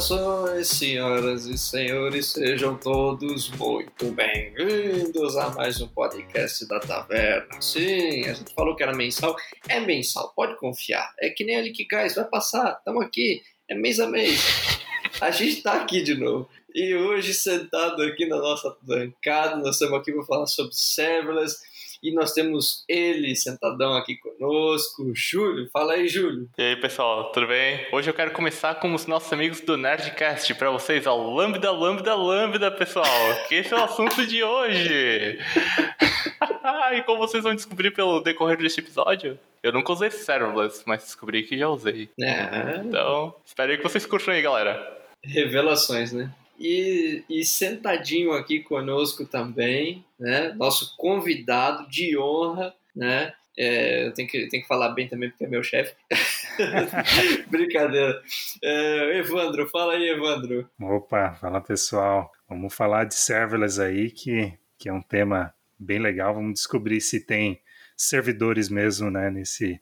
Saudações, senhoras e senhores, sejam todos muito bem-vindos a mais um podcast da Taverna. Sim, a gente falou que era mensal, é mensal, pode confiar. É que nem a Liquigás, vai passar, estamos aqui, é mês a mês. A gente está aqui de novo. E hoje, sentado aqui na nossa bancada, nós estamos aqui para falar sobre serverless e nós temos ele sentadão aqui conosco, Júlio. Fala aí, Júlio. E aí, pessoal, tudo bem? Hoje eu quero começar com os nossos amigos do Nerdcast para vocês, ó, lambda, lambda, lambda, pessoal. que esse é o assunto de hoje. e como vocês vão descobrir pelo decorrer deste episódio, eu nunca usei serverless, mas descobri que já usei. É. Então, espero que vocês curtam aí, galera. Revelações, né? E, e, sentadinho aqui conosco também, né? Nosso convidado de honra, né? É, eu tenho que, tenho que falar bem também porque é meu chefe. Brincadeira. É, Evandro, fala aí, Evandro. Opa, fala pessoal. Vamos falar de serverless aí, que, que é um tema bem legal. Vamos descobrir se tem servidores mesmo, né, nesse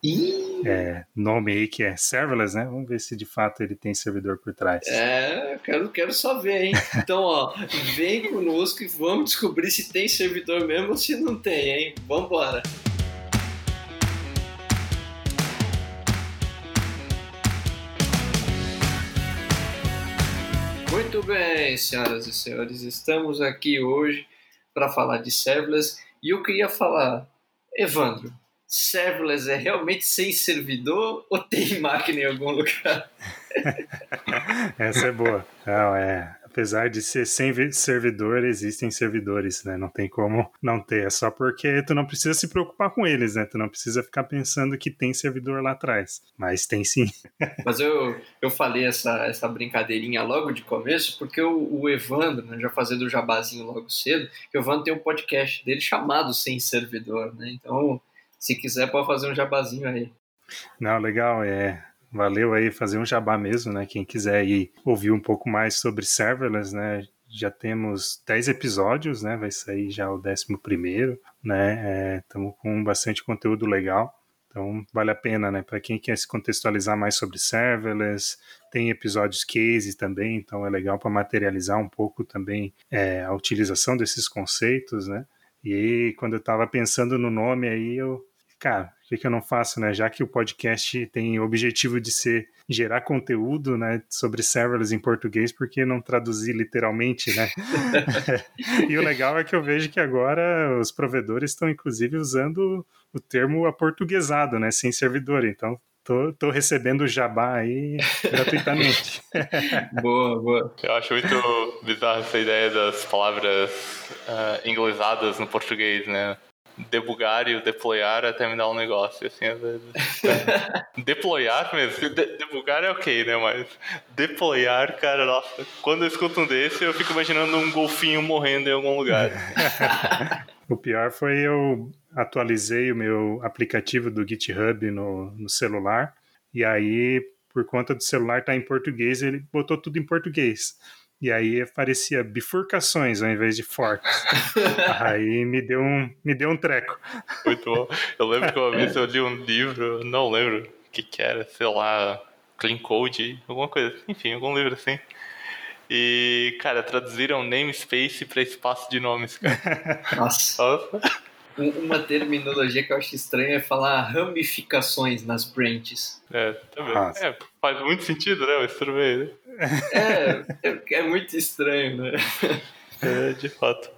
é, nome aí que é serverless, né? Vamos ver se de fato ele tem servidor por trás. É, quero, quero só ver, hein? Então, ó, vem conosco e vamos descobrir se tem servidor mesmo ou se não tem, hein? Vambora! Muito bem, senhoras e senhores, estamos aqui hoje para falar de serverless e eu queria falar Evandro, serverless é realmente sem servidor ou tem máquina em algum lugar? Essa é boa. Não, é, apesar de ser sem servidor, existem servidores, né? Não tem como não ter. É só porque tu não precisa se preocupar com eles, né? Tu não precisa ficar pensando que tem servidor lá atrás. Mas tem sim. Mas eu, eu falei essa, essa brincadeirinha logo de começo, porque o, o Evandro, né, já fazendo o jabazinho logo cedo, que o Evandro tem um podcast dele chamado Sem Servidor, né? Então, se quiser, pode fazer um jabazinho aí. Não, legal, é valeu aí fazer um jabá mesmo, né? Quem quiser aí ouvir um pouco mais sobre serverless, né? Já temos 10 episódios, né? Vai sair já o 11 primeiro, né? Estamos é, com bastante conteúdo legal. Então vale a pena, né? Para quem quer se contextualizar mais sobre serverless, tem episódios case também, então é legal para materializar um pouco também é, a utilização desses conceitos, né? E quando eu estava pensando no nome aí, eu cara, o que, que eu não faço, né? Já que o podcast tem o objetivo de ser gerar conteúdo, né, sobre serverless em português, por que não traduzir literalmente, né? e o legal é que eu vejo que agora os provedores estão inclusive usando o termo aportuguesado, né, sem servidor. Então, tô, tô recebendo jabá aí gratuitamente. boa, boa. Eu acho muito bizarro essa ideia das palavras uh, inglesadas no português, né? Debugar e o deployar até me dar um negócio, assim, às vezes. deployar mesmo, de debugar é ok, né, mas deployar, cara, nossa, quando eu escuto um desse, eu fico imaginando um golfinho morrendo em algum lugar. o pior foi eu atualizei o meu aplicativo do GitHub no, no celular, e aí, por conta do celular estar tá em português, ele botou tudo em português. E aí aparecia bifurcações ao invés de forks. aí me deu um, me deu um treco. Muito bom. Eu lembro que uma vez eu li um livro, não lembro o que, que era, sei lá, Clean Code, alguma coisa, enfim, algum livro assim. E, cara, traduziram namespace para espaço de nomes, cara. Nossa. Nossa. Uma terminologia que eu acho estranha é falar ramificações nas branches. É, também. É, faz muito sentido, né? Tudo bem, né? É, é, é muito estranho, né? É, de fato.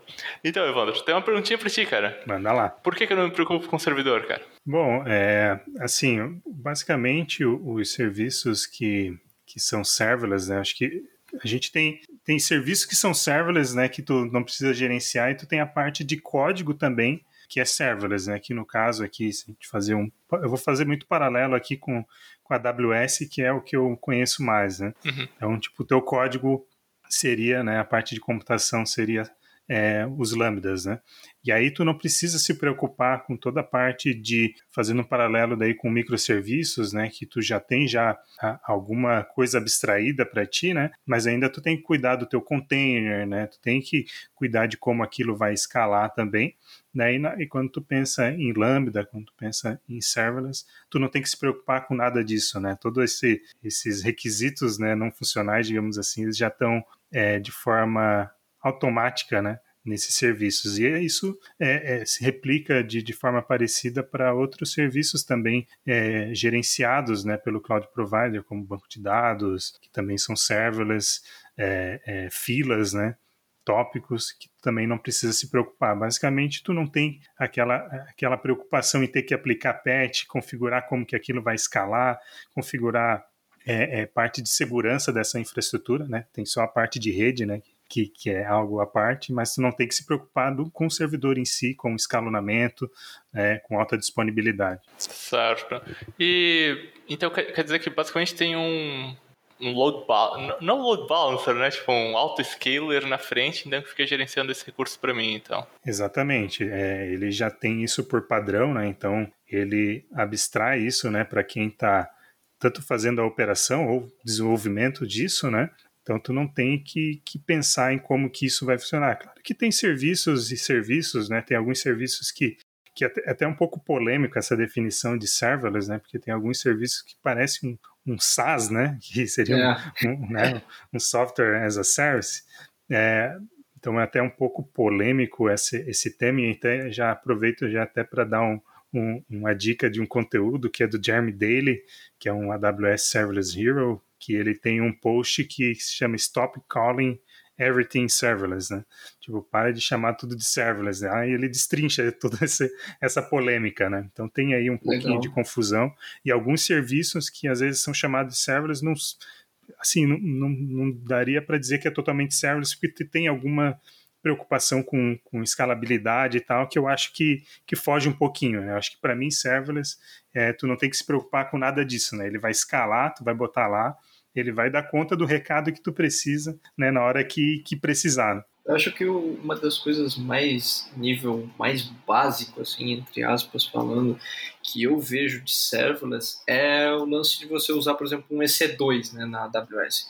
Então, Evandro, tem uma perguntinha pra ti, cara. Manda lá. Por que, que eu não me preocupo com o servidor, cara? Bom, é, assim, basicamente os serviços que, que são serverless, né? Acho que a gente tem, tem serviços que são serverless, né? Que tu não precisa gerenciar, e tu tem a parte de código também, que é serverless, né? Aqui no caso aqui, se a gente fazer um, eu vou fazer muito paralelo aqui com, com a AWS, que é o que eu conheço mais, né? Uhum. Então, tipo, o teu código seria, né? A parte de computação seria é, os lambdas, né? E aí tu não precisa se preocupar com toda a parte de fazendo um paralelo daí com microserviços, né, que tu já tem já alguma coisa abstraída para ti, né? Mas ainda tu tem que cuidar do teu container, né? Tu tem que cuidar de como aquilo vai escalar também. Né? E, na, e quando tu pensa em Lambda, quando tu pensa em serverless, tu não tem que se preocupar com nada disso, né? Todos esse, esses requisitos né, não funcionais, digamos assim, eles já estão é, de forma automática, né? nesses serviços. E isso é, é, se replica de, de forma parecida para outros serviços também é, gerenciados né, pelo cloud provider, como banco de dados, que também são serverless, é, é, filas, né, tópicos que também não precisa se preocupar. Basicamente, tu não tem aquela, aquela preocupação em ter que aplicar patch, configurar como que aquilo vai escalar, configurar é, é, parte de segurança dessa infraestrutura, né? Tem só a parte de rede, né? que, que é algo à parte, mas tu não tem que se preocupar do, com o servidor em si, com o escalonamento, é, com alta disponibilidade. Certo. E então quer dizer que basicamente tem um, um load balancer, não load balancer, né? Tipo um auto-scaler na frente, então que fica gerenciando esse recurso para mim, então. Exatamente. É, ele já tem isso por padrão, né? Então ele abstrai isso, né, para quem está tanto fazendo a operação ou desenvolvimento disso, né? Então tu não tem que, que pensar em como que isso vai funcionar. Claro que tem serviços e serviços, né? Tem alguns serviços que que é até um pouco polêmico essa definição de serverless, né? Porque tem alguns serviços que parecem um, um SaaS, né? Que seria é. um, um, né? um, software as a service. É, então é até um pouco polêmico esse, esse tema e até já aproveito já até para dar um, uma dica de um conteúdo que é do Jeremy Daly, que é um AWS Serverless Hero, que ele tem um post que se chama Stop Calling Everything Serverless, né? Tipo, para de chamar tudo de serverless, né? Aí ele destrincha toda essa, essa polêmica, né? Então tem aí um pouquinho Legal. de confusão e alguns serviços que às vezes são chamados de serverless não assim, não, não, não daria para dizer que é totalmente serverless porque tem alguma preocupação com, com escalabilidade e tal, que eu acho que, que foge um pouquinho. Né? Eu acho que para mim, serverless, é, tu não tem que se preocupar com nada disso. Né? Ele vai escalar, tu vai botar lá, ele vai dar conta do recado que tu precisa né, na hora que, que precisar. Né? Eu acho que uma das coisas mais, nível mais básico, assim, entre aspas, falando, que eu vejo de serverless é o lance de você usar, por exemplo, um EC2 né, na AWS.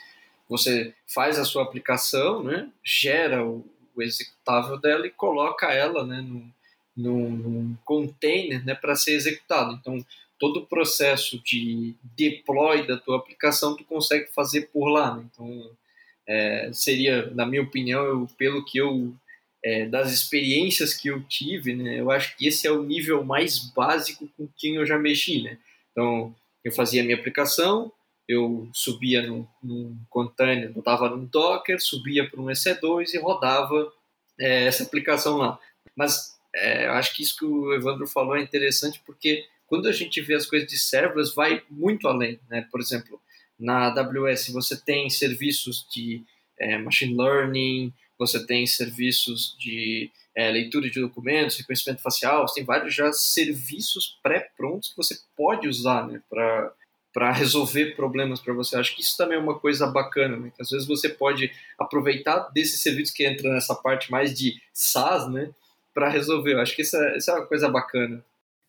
Você faz a sua aplicação, né, gera o, o executável dela e coloca ela né, num, num, container né, para ser executado. Então, todo o processo de deploy da tua aplicação tu consegue fazer por lá. Né? Então, é, seria, na minha opinião, eu, pelo que eu é, das experiências que eu tive, né, eu acho que esse é o nível mais básico com quem eu já mexi, né? Então, eu fazia a minha aplicação, eu subia num, num container, botava num Docker, subia para um EC2 e rodava é, essa aplicação lá. Mas é, eu acho que isso que o Evandro falou é interessante porque quando a gente vê as coisas de serverless, vai muito além. Né? Por exemplo, na AWS você tem serviços de é, machine learning, você tem serviços de é, leitura de documentos, reconhecimento facial, você tem vários já serviços pré-prontos que você pode usar né, para para resolver problemas para você. Acho que isso também é uma coisa bacana, né? Às vezes você pode aproveitar desse serviço que entra nessa parte mais de SaaS, né? Para resolver. Acho que isso é, é uma coisa bacana.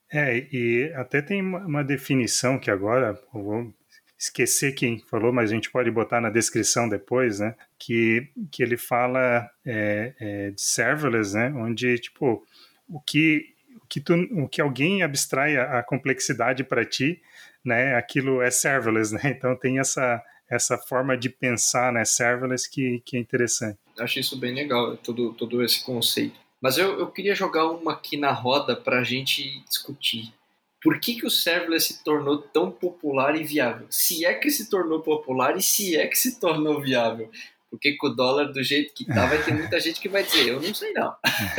É, e até tem uma definição que agora, vou esquecer quem falou, mas a gente pode botar na descrição depois, né? Que, que ele fala é, é, de serverless, né? Onde, tipo, o que, que, tu, que alguém abstrai a, complexidade para ti né, aquilo é serverless, né? Então tem essa essa forma de pensar, né, serverless que, que é interessante. Acho isso bem legal, todo, todo esse conceito. Mas eu, eu queria jogar uma aqui na roda para a gente discutir. Por que, que o serverless se tornou tão popular e viável? Se é que se tornou popular e se é que se tornou viável. Porque com o dólar do jeito que tá, vai ter muita gente que vai dizer, eu não sei não.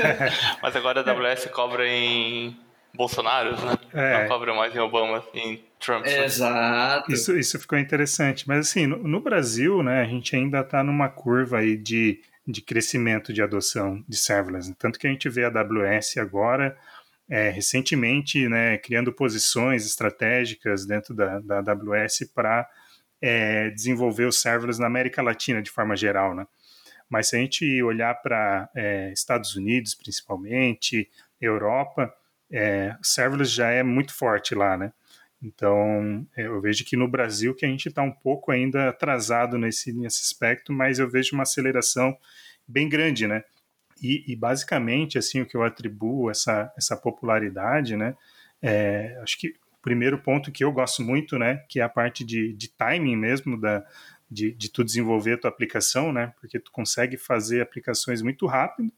Mas agora a AWS cobra em Bolsonaro, né? É. Não cobra mais em Obama, em Trump. Né? Exato. Isso, isso ficou interessante. Mas assim, no, no Brasil, né, a gente ainda está numa curva aí de, de crescimento de adoção de serverless. Tanto que a gente vê a AWS agora, é, recentemente, né, criando posições estratégicas dentro da, da AWS para é, desenvolver os serverless na América Latina de forma geral, né? Mas se a gente olhar para é, Estados Unidos, principalmente, Europa, é, serverless já é muito forte lá, né? Então, é, eu vejo que no Brasil que a gente está um pouco ainda atrasado nesse, nesse aspecto, mas eu vejo uma aceleração bem grande, né? E, e basicamente, assim, o que eu atribuo essa, essa popularidade, né? É, acho que primeiro ponto que eu gosto muito, né? Que é a parte de, de timing mesmo da, de, de tu desenvolver a tua aplicação, né? Porque tu consegue fazer aplicações muito rápido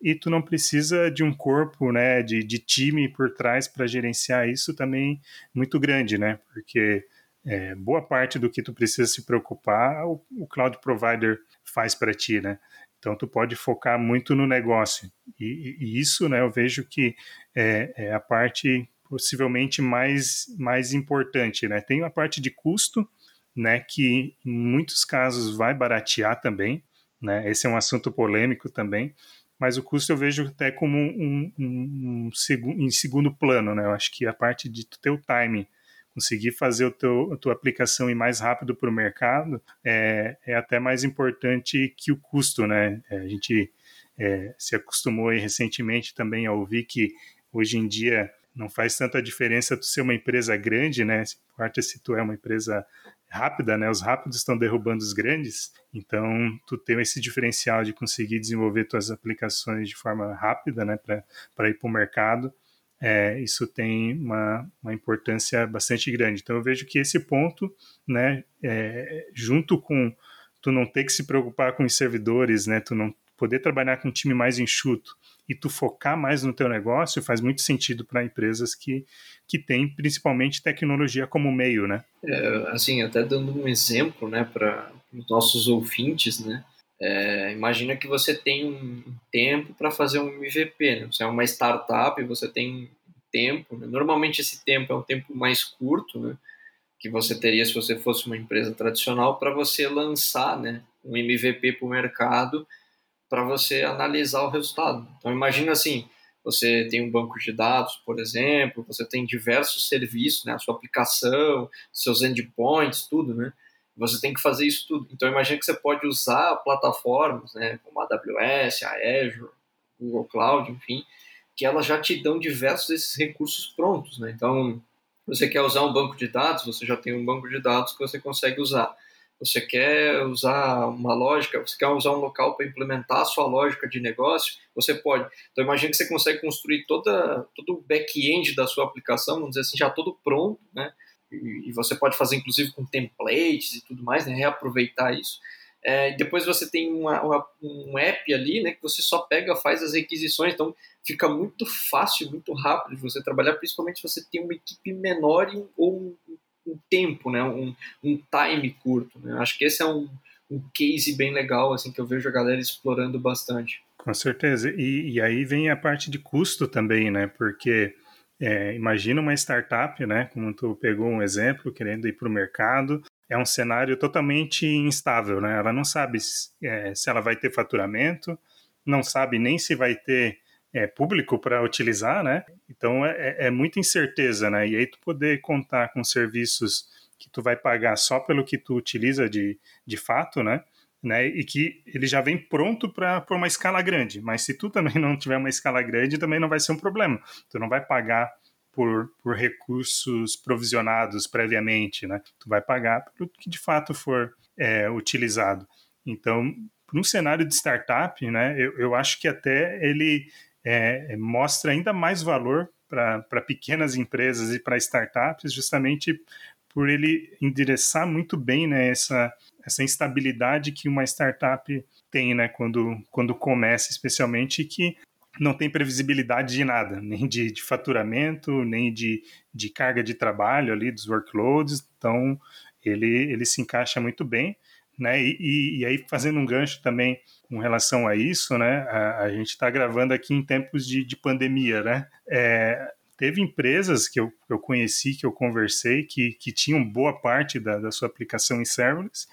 e tu não precisa de um corpo, né, de, de time por trás para gerenciar isso também muito grande, né? Porque é, boa parte do que tu precisa se preocupar, o, o cloud provider faz para ti, né? Então tu pode focar muito no negócio e, e isso, né? Eu vejo que é, é, a parte possivelmente mais mais importante, né? Tem a parte de custo, né? Que em muitos casos vai baratear também, né? Esse é um assunto polêmico também mas o custo eu vejo até como um, um, um, em segundo plano, né? Eu acho que a parte de ter o time, conseguir fazer o teu, a tua aplicação ir mais rápido para o mercado é, é até mais importante que o custo, né? É, a gente é, se acostumou recentemente também a ouvir que hoje em dia não faz tanta diferença tu ser uma empresa grande, né? Importa se tu é uma empresa rápida, né? Os rápidos estão derrubando os grandes. Então, tu tem esse diferencial de conseguir desenvolver tuas aplicações de forma rápida, né? Para ir para o mercado. É, isso tem uma, uma importância bastante grande. Então, eu vejo que esse ponto, né? É, junto com tu não ter que se preocupar com os servidores, né? Tu não poder trabalhar com um time mais enxuto e tu focar mais no teu negócio faz muito sentido para empresas que, que têm principalmente tecnologia como meio, né? É, assim, até dando um exemplo, né, para os nossos ouvintes, né, é, imagina que você tem um tempo para fazer um MVP, né? Você é uma startup, você tem tempo, né? normalmente esse tempo é um tempo mais curto, né, que você teria se você fosse uma empresa tradicional para você lançar, né, um MVP para o mercado para você analisar o resultado. Então imagina assim, você tem um banco de dados, por exemplo, você tem diversos serviços, né, a sua aplicação, seus endpoints, tudo, né? Você tem que fazer isso tudo. Então imagina que você pode usar plataformas, né, como a AWS, a Azure, Google Cloud, enfim, que elas já te dão diversos desses recursos prontos, né? Então, você quer usar um banco de dados, você já tem um banco de dados que você consegue usar você quer usar uma lógica, você quer usar um local para implementar a sua lógica de negócio, você pode. Então imagine que você consegue construir toda, todo o back-end da sua aplicação, vamos dizer assim, já todo pronto, né? E, e você pode fazer inclusive com templates e tudo mais, né? Reaproveitar isso. É, depois você tem uma, uma, um app ali, né, que você só pega, faz as requisições, então fica muito fácil, muito rápido de você trabalhar, principalmente se você tem uma equipe menor ou um um tempo, né? um, um time curto. Né? Acho que esse é um, um case bem legal assim que eu vejo a galera explorando bastante. Com certeza. E, e aí vem a parte de custo também, né? Porque é, imagina uma startup, né? Como tu pegou um exemplo, querendo ir para o mercado, é um cenário totalmente instável, né? Ela não sabe se, é, se ela vai ter faturamento, não sabe nem se vai ter é, público para utilizar, né? Então é, é, é muita incerteza, né? E aí tu poder contar com serviços que tu vai pagar só pelo que tu utiliza de, de fato, né? né? E que ele já vem pronto para uma escala grande. Mas se tu também não tiver uma escala grande, também não vai ser um problema. Tu não vai pagar por, por recursos provisionados previamente, né? Tu vai pagar pelo que de fato for é, utilizado. Então, no cenário de startup, né, eu, eu acho que até ele é, mostra ainda mais valor para pequenas empresas e para startups, justamente por ele endereçar muito bem né, essa, essa instabilidade que uma startup tem né, quando, quando começa, especialmente que não tem previsibilidade de nada, nem de, de faturamento, nem de, de carga de trabalho ali, dos workloads. Então, ele, ele se encaixa muito bem. Né? E, e, aí, fazendo um gancho também com relação a isso, né? A, a gente está gravando aqui em tempos de, de pandemia, né? É, teve empresas que eu, eu conheci, que eu conversei, que, que tinham boa parte da, da sua aplicação em serverless,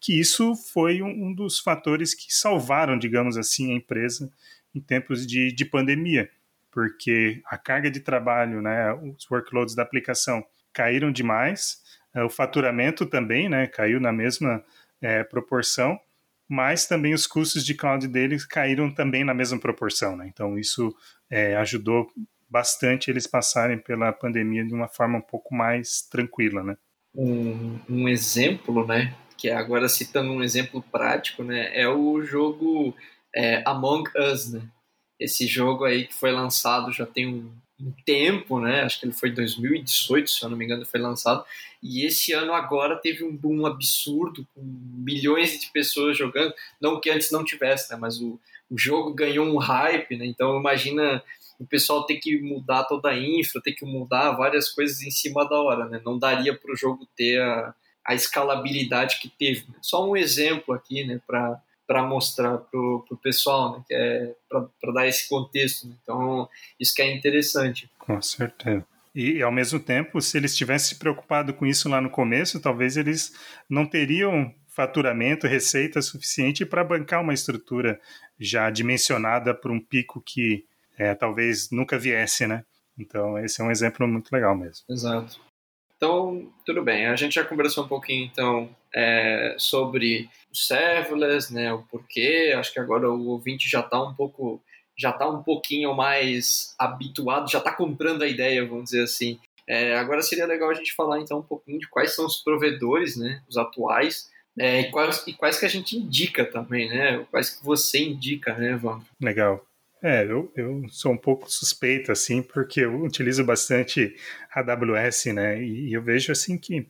que isso foi um, um, dos fatores que salvaram, digamos assim, a empresa em tempos de, de pandemia, porque a carga de trabalho, né, os workloads da aplicação caíram demais, é, o faturamento também, né, caiu na mesma é, proporção, mas também os custos de cloud deles caíram também na mesma proporção, né? Então isso é, ajudou bastante eles passarem pela pandemia de uma forma um pouco mais tranquila, né? Um, um exemplo, né? Que é agora citando um exemplo prático, né? É o jogo é, Among Us, né? Esse jogo aí que foi lançado já tem um, um tempo, né? Acho que ele foi 2018, se eu não me engano, foi lançado. E esse ano agora teve um boom absurdo, com milhões de pessoas jogando. Não que antes não tivesse, né? Mas o, o jogo ganhou um hype, né? Então imagina o pessoal ter que mudar toda a infra, ter que mudar várias coisas em cima da hora, né? Não daria para o jogo ter a, a escalabilidade que teve. Só um exemplo aqui, né? Para para mostrar para o pessoal, né? Que é para dar esse contexto. Né? Então, isso que é interessante. Com certeza. E, ao mesmo tempo, se eles tivessem se preocupado com isso lá no começo, talvez eles não teriam faturamento, receita suficiente para bancar uma estrutura já dimensionada para um pico que é, talvez nunca viesse, né? Então, esse é um exemplo muito legal mesmo. Exato. Então, tudo bem. A gente já conversou um pouquinho, então, é, sobre o serverless, né, o porquê. Acho que agora o ouvinte já está um pouco, já está um pouquinho mais habituado, já está comprando a ideia, vamos dizer assim. É, agora seria legal a gente falar então um pouquinho de quais são os provedores, né, os atuais, é, e, quais, e quais que a gente indica também, né? Quais que você indica, né, Evandro? Legal. É, eu, eu sou um pouco suspeito, assim, porque eu utilizo bastante a AWS, né? E, e eu vejo, assim, que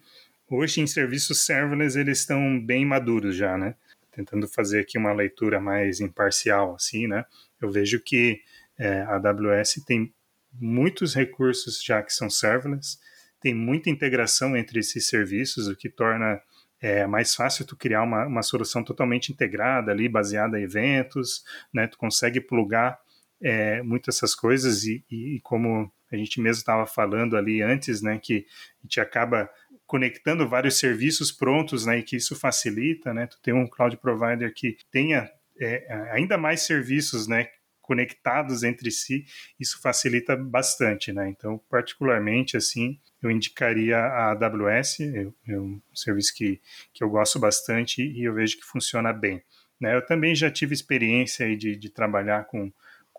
Hoje, em serviços serverless, eles estão bem maduros já, né? Tentando fazer aqui uma leitura mais imparcial, assim, né? Eu vejo que é, a AWS tem muitos recursos já que são serverless, tem muita integração entre esses serviços, o que torna é mais fácil tu criar uma, uma solução totalmente integrada ali, baseada em eventos, né? Tu consegue plugar é, muitas essas coisas e, e, como a gente mesmo estava falando ali antes, né? Que a gente acaba conectando vários serviços prontos, né, e que isso facilita, né, tu tem um cloud provider que tenha é, ainda mais serviços, né, conectados entre si, isso facilita bastante, né, então, particularmente, assim, eu indicaria a AWS, é um serviço que, que eu gosto bastante e eu vejo que funciona bem, né, eu também já tive experiência de, de trabalhar com,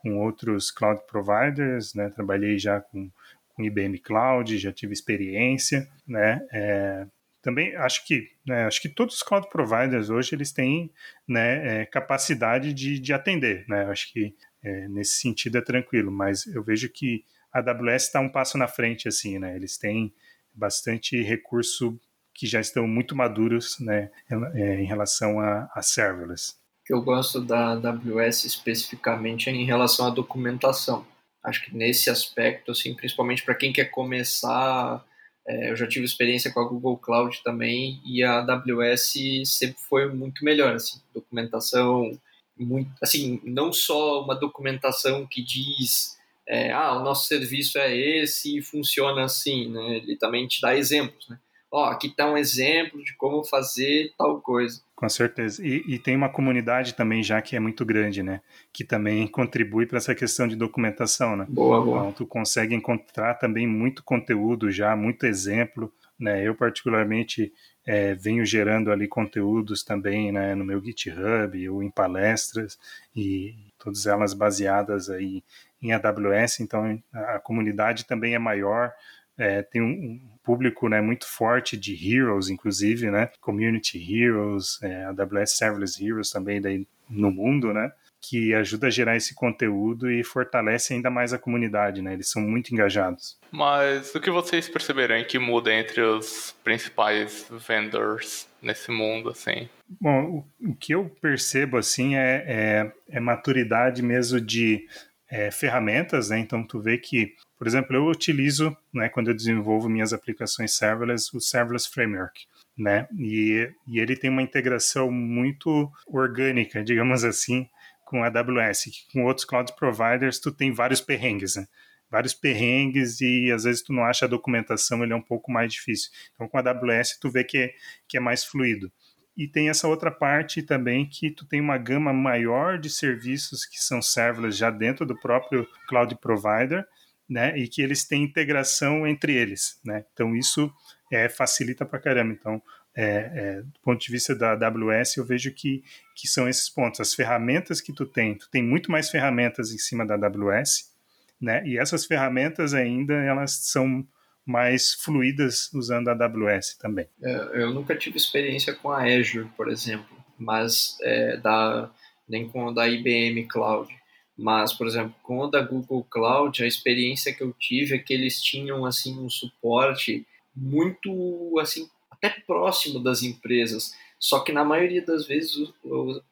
com outros cloud providers, né, trabalhei já com com IBM Cloud, já tive experiência, né? É, também acho que, né, acho que todos os cloud providers hoje eles têm né, é, capacidade de, de atender, né? Acho que é, nesse sentido é tranquilo, mas eu vejo que a AWS está um passo na frente, assim, né? Eles têm bastante recurso que já estão muito maduros, né, é, em relação a, a serverless. Que eu gosto da AWS especificamente é em relação à documentação Acho que nesse aspecto, assim, principalmente para quem quer começar, é, eu já tive experiência com a Google Cloud também e a AWS sempre foi muito melhor, assim, documentação, muito, assim, não só uma documentação que diz, é, ah, o nosso serviço é esse e funciona assim, né? Ele também te dá exemplos, né? Ó, aqui está um exemplo de como fazer tal coisa. Com certeza. E, e, tem uma comunidade também já que é muito grande, né? Que também contribui para essa questão de documentação, né? Boa, boa. Então, tu consegue encontrar também muito conteúdo já, muito exemplo, né? Eu, particularmente, é, venho gerando ali conteúdos também né, no meu GitHub ou em palestras e todas elas baseadas aí em AWS, então a comunidade também é maior, é, tem um, público né, muito forte de heroes, inclusive, né, community heroes, é, AWS Serverless Heroes também daí no mundo, né, que ajuda a gerar esse conteúdo e fortalece ainda mais a comunidade, né, eles são muito engajados. Mas o que vocês perceberam que muda entre os principais vendors nesse mundo, assim? Bom, o, o que eu percebo, assim, é, é, é maturidade mesmo de é, ferramentas, né? Então tu vê que, por exemplo, eu utilizo, né, quando eu desenvolvo minhas aplicações serverless, o Serverless Framework, né? E, e ele tem uma integração muito orgânica, digamos assim, com a AWS, que com outros cloud providers tu tem vários perrengues, né? Vários perrengues e às vezes tu não acha a documentação, ele é um pouco mais difícil. Então com a AWS tu vê que é, que é mais fluido e tem essa outra parte também que tu tem uma gama maior de serviços que são serverless já dentro do próprio cloud provider, né, e que eles têm integração entre eles, né? Então isso é, facilita para caramba. Então é, é, do ponto de vista da AWS, eu vejo que, que são esses pontos. As ferramentas que tu tem, tu tem muito mais ferramentas em cima da AWS, né? E essas ferramentas ainda elas são mais fluídas usando a AWS também. É, eu nunca tive experiência com a Azure, por exemplo, mas é, da, nem com a da IBM Cloud. Mas, por exemplo, com a da Google Cloud, a experiência que eu tive é que eles tinham assim um suporte muito assim até próximo das empresas. Só que na maioria das vezes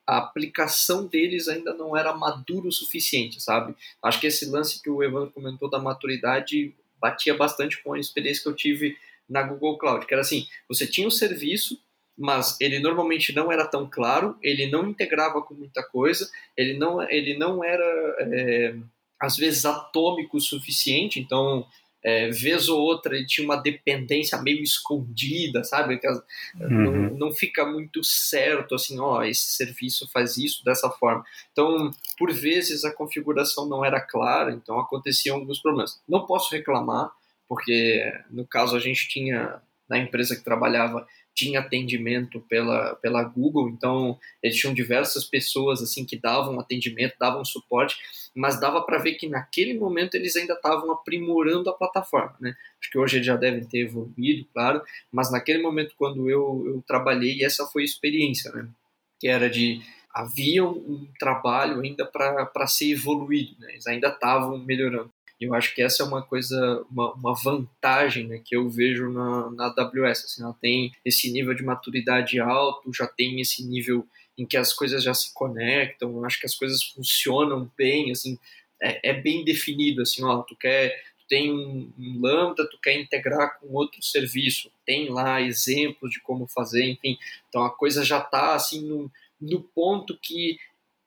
a aplicação deles ainda não era maduro o suficiente, sabe? Acho que esse lance que o Evandro comentou da maturidade batia bastante com a experiência que eu tive na Google Cloud, que era assim, você tinha um serviço, mas ele normalmente não era tão claro, ele não integrava com muita coisa, ele não, ele não era, é, às vezes, atômico o suficiente, então é, vez ou outra ele tinha uma dependência meio escondida, sabe? Uhum. não, não fica muito certo assim, ó, esse serviço faz isso dessa forma. Então, por vezes a configuração não era clara, então aconteciam alguns problemas. Não posso reclamar, porque no caso a gente tinha na empresa que trabalhava tinha atendimento pela, pela Google, então eles tinham diversas pessoas assim que davam atendimento, davam suporte, mas dava para ver que naquele momento eles ainda estavam aprimorando a plataforma, né? Acho que hoje eles já devem ter evoluído, claro, mas naquele momento quando eu, eu trabalhei, essa foi a experiência, né? Que era de havia um trabalho ainda para ser evoluído, né? eles ainda estavam melhorando. Eu acho que essa é uma coisa, uma, uma vantagem né, que eu vejo na, na AWS. Assim, ela tem esse nível de maturidade alto, já tem esse nível em que as coisas já se conectam, eu acho que as coisas funcionam bem, assim, é, é bem definido, assim, ó, tu quer, tem um, um Lambda, tu quer integrar com outro serviço, tem lá exemplos de como fazer, enfim, então a coisa já está assim no, no ponto que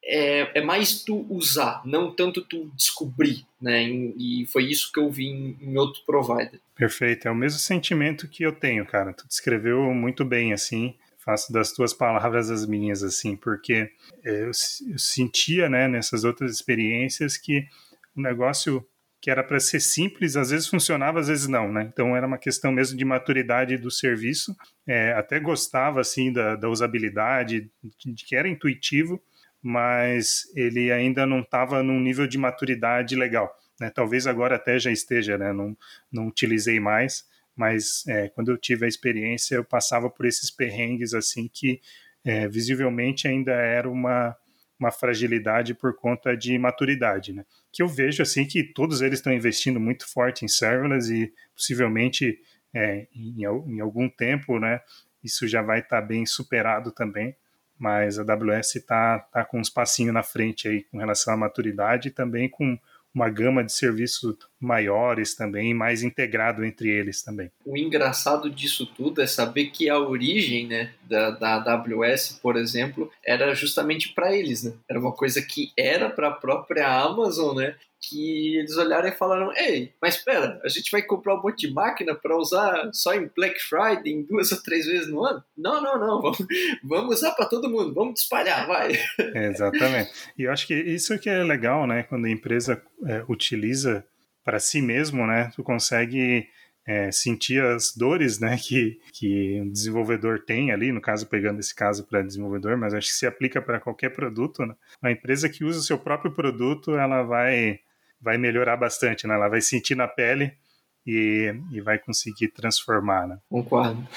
é, é, mais tu usar, não tanto tu descobrir, né? E foi isso que eu vi em, em, outro provider. Perfeito, é o mesmo sentimento que eu tenho, cara. Tu descreveu muito bem, assim. Faço das tuas palavras as minhas, assim, porque é, eu, eu sentia, né, nessas outras experiências que o negócio que era para ser simples, às vezes funcionava, às vezes não, né? Então era uma questão mesmo de maturidade do serviço. É, até gostava assim da, da usabilidade, de, de que era intuitivo, mas ele ainda não estava num nível de maturidade legal. Né? Talvez agora até já esteja, né? não, não utilizei mais, mas é, quando eu tive a experiência eu passava por esses perrengues assim que é, visivelmente ainda era uma, uma fragilidade por conta de maturidade, né? Que eu vejo assim que todos eles estão investindo muito forte em serverless e possivelmente é, em, em, algum tempo, né? Isso já vai estar tá bem superado também mas a AWS está tá com uns passinhos na frente aí com relação à maturidade e também com uma gama de serviços maiores também, mais integrado entre eles também. O engraçado disso tudo é saber que a origem né, da, da AWS, por exemplo, era justamente para eles, né? Era uma coisa que era para a própria Amazon, né? que eles olharam e falaram: Ei, mas espera, a gente vai comprar um monte de máquina para usar só em Black Friday, em duas ou três vezes no ano? Não, não, não, vamos, vamos usar para todo mundo, vamos espalhar, vai. Exatamente. E eu acho que isso que é legal, né? Quando a empresa é, utiliza para si mesmo, né? Tu consegue é, sentir as dores né, que, que um desenvolvedor tem ali, no caso, pegando esse caso para desenvolvedor, mas acho que se aplica para qualquer produto. Né? Uma empresa que usa o seu próprio produto, ela vai vai melhorar bastante, né? Ela vai sentir na pele e, e vai conseguir transformar, né? Concordo.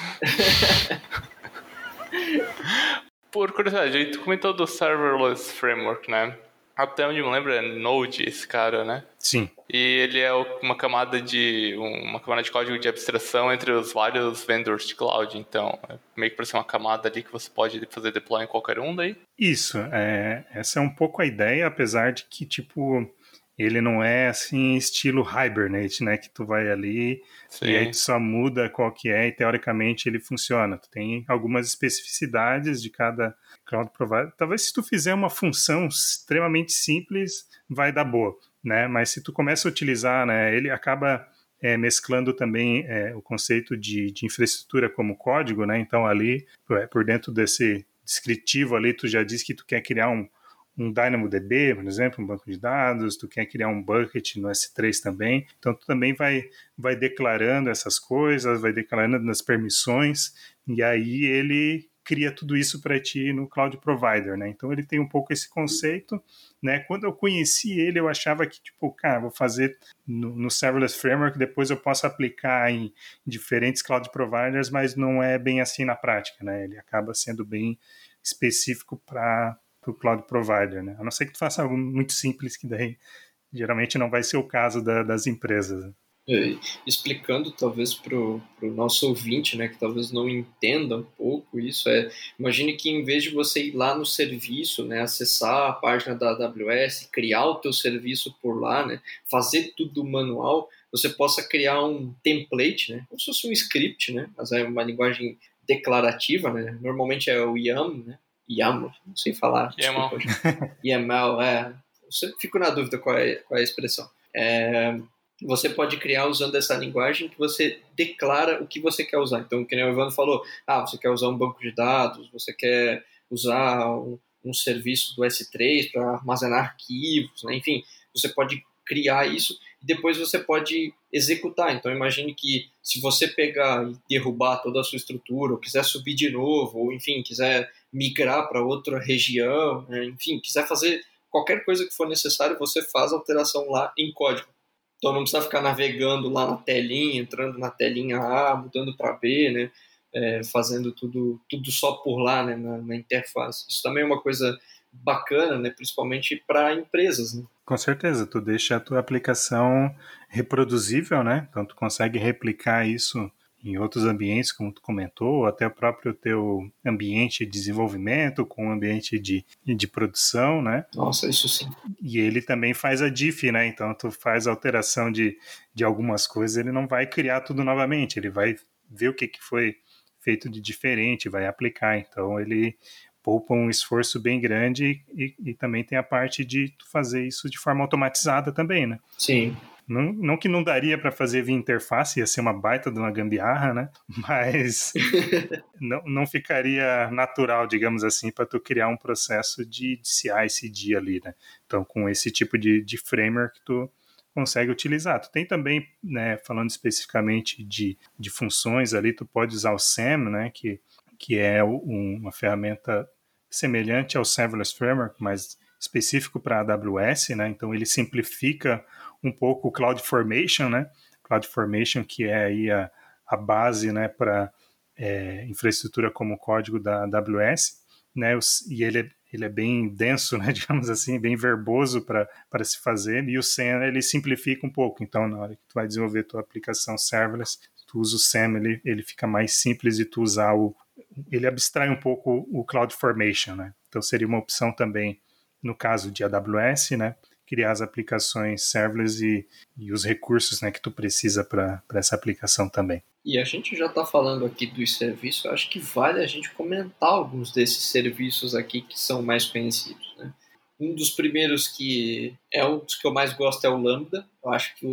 Por curiosidade, a gente comentou do Serverless Framework, né? Até onde me lembro é Node esse cara, né? Sim. E ele é uma camada de uma camada de código de abstração entre os vários vendors de cloud. Então, é meio que para ser uma camada ali que você pode fazer deploy em qualquer um daí. Isso. É, essa é um pouco a ideia, apesar de que tipo ele não é assim estilo Hibernate, né, que tu vai ali Sim. e aí tu só muda qual que é e teoricamente ele funciona. Tu tem algumas especificidades de cada cloud provider. Talvez se tu fizer uma função extremamente simples, vai dar boa, né? Mas se tu começa a utilizar, né, ele acaba é, mesclando também é, o conceito de, de, infraestrutura como código, né? Então ali por dentro desse descritivo ali tu já diz que tu quer criar um um DynamoDB, por exemplo, um banco de dados, tu quer criar um bucket no S3 também, então tu também vai, vai declarando essas coisas, vai declarando nas permissões, E aí ele cria tudo isso para ti no cloud provider, né? Então ele tem um pouco esse conceito, né? Quando eu conheci ele, eu achava que tipo, cara, vou fazer no, no serverless framework, depois eu posso aplicar em diferentes cloud providers, mas não é bem assim na prática, né? Ele acaba sendo bem específico para o cloud provider, né? A não ser que tu faça algo muito simples que daí geralmente não vai ser o caso da, das empresas. Né? explicando talvez para o nosso ouvinte, né, que talvez não entenda um pouco isso, é, imagine que em vez de você ir lá no serviço, né, acessar a página da AWS, criar o teu serviço por lá, né, fazer tudo manual, você possa criar um template, né, como se fosse um script, né, mas é uma linguagem declarativa, né, normalmente é o YAML, né, YAML, não sei falar, YAML, YAML, é, eu sempre fico na dúvida qual é, qual é a expressão. É, você pode criar usando essa linguagem que você declara o que você quer usar. Então, que nem o Ivan falou, ah, você quer usar um banco de dados, você quer usar um, um serviço do S3 para armazenar arquivos, né? enfim, você pode criar isso e depois você pode executar. Então, imagine que se você pegar e derrubar toda a sua estrutura, ou quiser subir de novo, ou enfim, quiser migrar para outra região, né? enfim, quiser fazer qualquer coisa que for necessário, você faz alteração lá em código. Então não precisa ficar navegando lá na telinha, entrando na telinha A, mudando para B, né? É, fazendo tudo, tudo só por lá, né? Na, na, interface. Isso também é uma coisa bacana, né? Principalmente para empresas, né? Com certeza, tu deixa a tua aplicação reproduzível, né? Então tu consegue replicar isso em outros ambientes, como tu comentou, até o próprio teu ambiente de desenvolvimento, com o ambiente de, de produção, né? Nossa, isso sim. E ele também faz a diff, né? Então tu faz alteração de, de algumas coisas, ele não vai criar tudo novamente, ele vai ver o que, que foi feito de diferente, vai aplicar. Então ele poupa um esforço bem grande e, e também tem a parte de fazer isso de forma automatizada também, né? Sim. Não, não que não daria para fazer via interface, ia ser uma baita de uma gambiarra, né? Mas não, não ficaria natural, digamos assim, para tu criar um processo de, de CI/CD ali, né? Então, com esse tipo de, de framework, tu consegue utilizar. Tu tem também, né, falando especificamente de, de funções ali, tu pode usar o SAM, né, que, que é uma ferramenta semelhante ao Serverless Framework, mas específico para a AWS, né? Então ele simplifica um pouco o CloudFormation, né? CloudFormation, que é aí a, a base, né, para é, infraestrutura como código da AWS, né? E ele é, ele é bem denso, né, digamos assim, bem verboso para se fazer, e o SAM ele simplifica um pouco. Então, na hora que tu vai desenvolver tua aplicação serverless, tu usa o SAM, ele, ele fica mais simples de tu usar o ele abstrai um pouco o CloudFormation, né? Então seria uma opção também no caso de AWS, né? Criar as aplicações serverless e, e os recursos né, que tu precisa para essa aplicação também. E a gente já está falando aqui dos serviços, acho que vale a gente comentar alguns desses serviços aqui que são mais conhecidos. Né? Um dos primeiros que é um dos que eu mais gosto é o Lambda. Eu acho que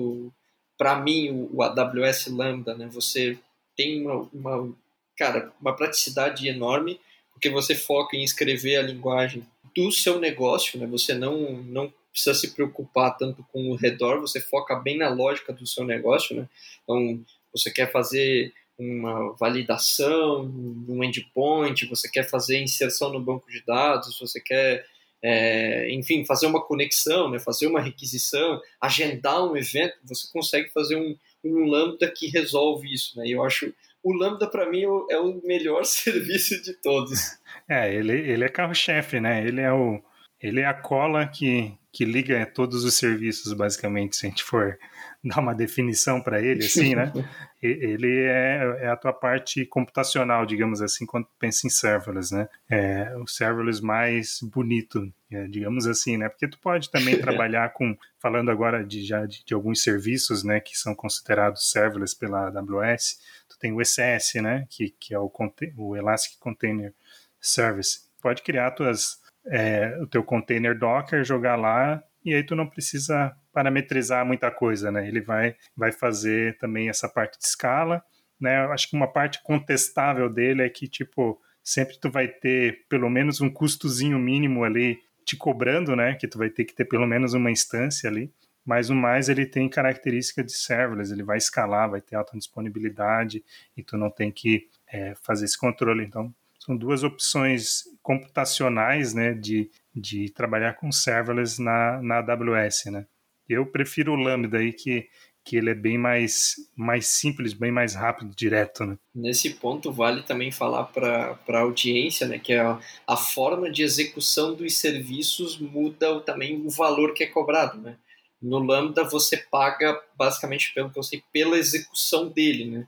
para mim o, o, AWS Lambda, né, você tem uma, uma, cara, uma praticidade enorme, porque você foca em escrever a linguagem do seu negócio, né? Você não, não precisa se preocupar tanto com o redor, você foca bem na lógica do seu negócio, né? Então, você quer fazer uma validação um endpoint, você quer fazer inserção no banco de dados, você quer, é, enfim, fazer uma conexão, né? fazer uma requisição, agendar um evento, você consegue fazer um, um Lambda que resolve isso, né? E eu acho o Lambda para mim é o melhor serviço de todos. É, ele, ele é carro-chefe, né? Ele é o ele é a cola que, que liga todos os serviços, basicamente, se a gente for dar uma definição para ele, assim, né? ele é, é, a tua parte computacional, digamos assim, quando pensa em serverless, né? É o serverless mais bonito, é, digamos assim, né? Porque tu pode também trabalhar com, falando agora de, já de, de, alguns serviços, né, que são considerados serverless pela AWS, tu tem o ECS, né, que, que é o, o Elastic Container Service. Pode criar tuas é, o teu container Docker, jogar lá e aí tu não precisa parametrizar muita coisa, né? Ele vai, vai fazer também essa parte de escala, né? Eu acho que uma parte contestável dele é que, tipo, sempre tu vai ter pelo menos um custozinho mínimo ali te cobrando, né? Que tu vai ter que ter pelo menos uma instância ali. Mas o mais ele tem característica de serverless, ele vai escalar, vai ter alta disponibilidade e tu não tem que é, fazer esse controle. Então, são duas opções computacionais né, de, de trabalhar com serverless na, na AWS. Né? Eu prefiro o Lambda aí, que, que ele é bem mais, mais simples, bem mais rápido, direto. Né? Nesse ponto, vale também falar para a audiência né, que a, a forma de execução dos serviços muda também o valor que é cobrado. Né? No Lambda, você paga, basicamente, pelo que eu sei, pela execução dele. Né?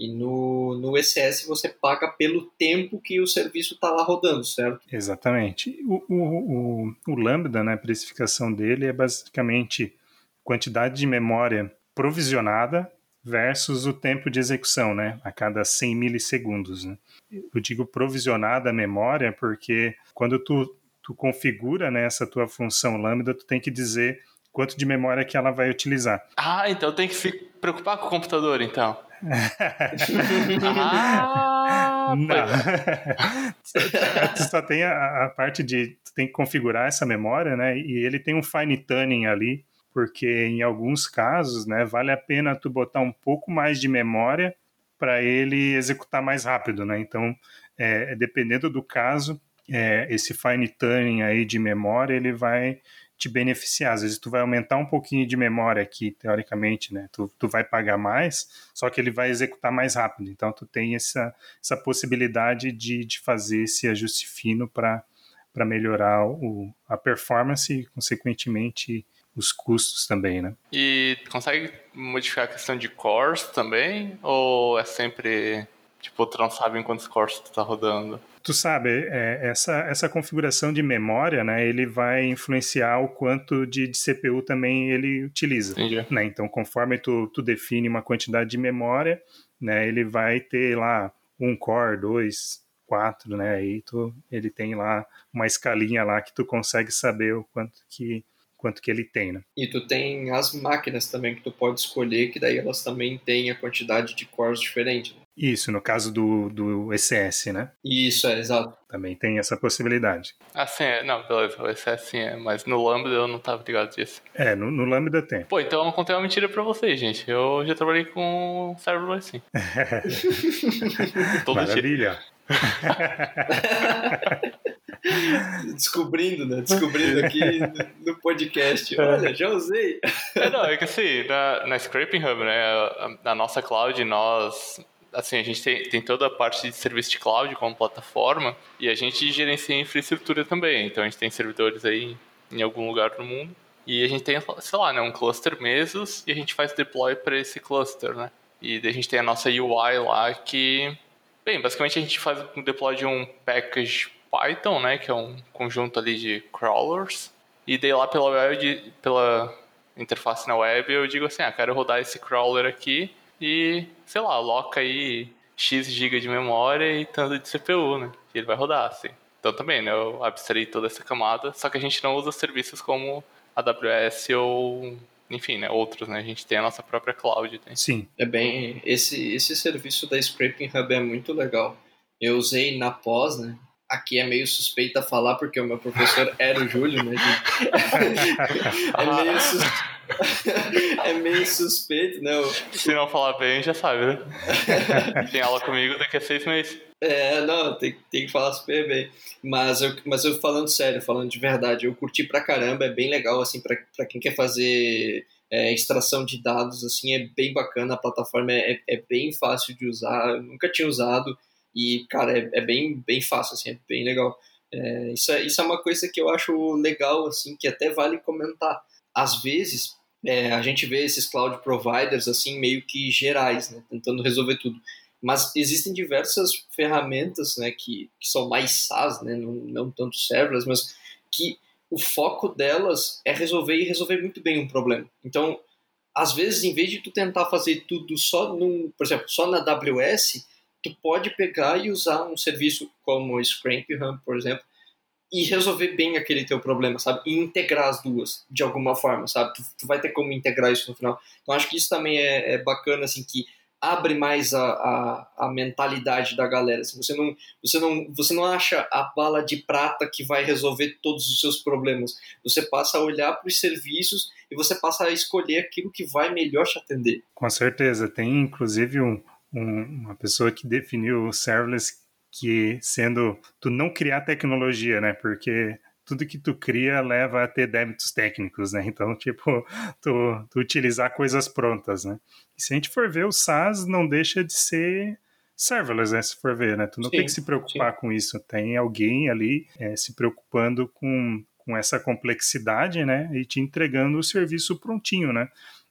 E no, no ECS você paga pelo tempo que o serviço está lá rodando, certo? Exatamente. O, o, o, o Lambda, né, a precificação dele é basicamente quantidade de memória provisionada versus o tempo de execução, né, a cada 100 milissegundos. Né? Eu digo provisionada a memória porque quando tu, tu configura né, essa tua função Lambda, tu tem que dizer quanto de memória que ela vai utilizar. Ah, então tem que se preocupar com o computador, então ah, não. tu só tem a, a, parte de tu tem que configurar essa memória, né? E ele tem um fine tuning ali, porque em alguns casos, né, vale a pena tu botar um pouco mais de memória para ele executar mais rápido, né? Então, é, dependendo do caso, é, esse fine tuning aí de memória ele vai te beneficiar. Às vezes tu vai aumentar um pouquinho de memória aqui, teoricamente, né? Tu, tu vai pagar mais, só que ele vai executar mais rápido. Então tu tem essa, essa possibilidade de, de fazer esse ajuste fino para melhorar o, a performance e, consequentemente, os custos também, né? E consegue modificar a questão de cores também? Ou é sempre Tipo, tu não sabe em quantos cores tu tá rodando. Tu sabe, é, essa, essa configuração de memória, né, ele vai influenciar o quanto de, de CPU também ele utiliza. Entendi. Né? Então, conforme tu, tu define uma quantidade de memória, né, ele vai ter lá um core, dois, quatro, né, aí tu, ele tem lá uma escalinha lá que tu consegue saber o quanto que quanto que ele tem, né? E tu tem as máquinas também que tu pode escolher, que daí elas também têm a quantidade de cores diferente. Né? Isso, no caso do, do ECS, né? Isso, é, exato. Também tem essa possibilidade. Ah, sim, é. Não, beleza, o ECS sim é, mas no Lambda eu não tava ligado disso. É, no, no Lambda tem. Pô, então eu não contei uma mentira pra vocês, gente. Eu já trabalhei com serverless sim. Todo Maravilha. Descobrindo, né? Descobrindo aqui no podcast. Olha, já usei. É, não, é que assim, na, na Scraping Hub, né? Na nossa cloud, nós assim, a gente tem, tem toda a parte de serviço de cloud como plataforma e a gente gerencia a infraestrutura também. Então a gente tem servidores aí em algum lugar do mundo e a gente tem, sei lá, né, um cluster Mesos e a gente faz deploy para esse cluster, né? E a gente tem a nossa UI lá que, bem, basicamente a gente faz um deploy de um package Python, né, que é um conjunto ali de crawlers. E daí lá pela web, pela interface na web, eu digo assim, ah, quero rodar esse crawler aqui e, sei lá, aloca aí X GB de memória e tanto de CPU, né? E ele vai rodar, assim. Então também, né? Eu abstraí toda essa camada, só que a gente não usa serviços como AWS ou, enfim, né? Outros, né? A gente tem a nossa própria cloud. Né? Sim. É bem... Esse, esse serviço da Scraping Hub é muito legal. Eu usei na pós, né? Aqui é meio suspeita falar porque o meu professor era o Júlio, né? é, meio sus... é meio suspeito, né? Se não falar bem, já sabe, né? tem aula comigo daqui a seis meses. É, não, tem, tem que falar super bem. Mas eu, mas eu falando sério, falando de verdade, eu curti pra caramba, é bem legal, assim, pra, pra quem quer fazer é, extração de dados, assim, é bem bacana, a plataforma é, é, é bem fácil de usar, eu nunca tinha usado, e, cara, é, é bem, bem fácil, assim, é bem legal. É, isso, é, isso é uma coisa que eu acho legal, assim, que até vale comentar. Às vezes, é, a gente vê esses cloud providers, assim, meio que gerais, né, tentando resolver tudo. Mas existem diversas ferramentas, né, que, que são mais SaaS, né, não, não tanto serverless, mas que o foco delas é resolver e resolver muito bem um problema. Então, às vezes, em vez de tu tentar fazer tudo só num, por exemplo, só na AWS, tu pode pegar e usar um serviço como o Scrampieham, por exemplo, e resolver bem aquele teu problema, sabe? E integrar as duas, de alguma forma, sabe? Tu, tu vai ter como integrar isso no final. Então, acho que isso também é, é bacana, assim, que abre mais a, a, a, mentalidade da galera. Assim, você, não, você, não, você não acha a bala de prata que vai resolver todos os seus problemas. Você passa a olhar para os serviços e você passa a escolher aquilo que vai melhor te atender. Com certeza. Tem, inclusive, um, um, uma pessoa que definiu o serverless que sendo tu não criar tecnologia, né? Porque tudo que tu cria leva a ter débitos técnicos, né? Então, tipo, tu, tu utilizar coisas prontas, né? E se a gente for ver, o SaaS não deixa de ser serverless, né? Se for ver, né? Tu não sim, tem que se preocupar sim. com isso. Tem alguém ali é, se preocupando com, com essa complexidade, né? E te entregando o serviço prontinho, né?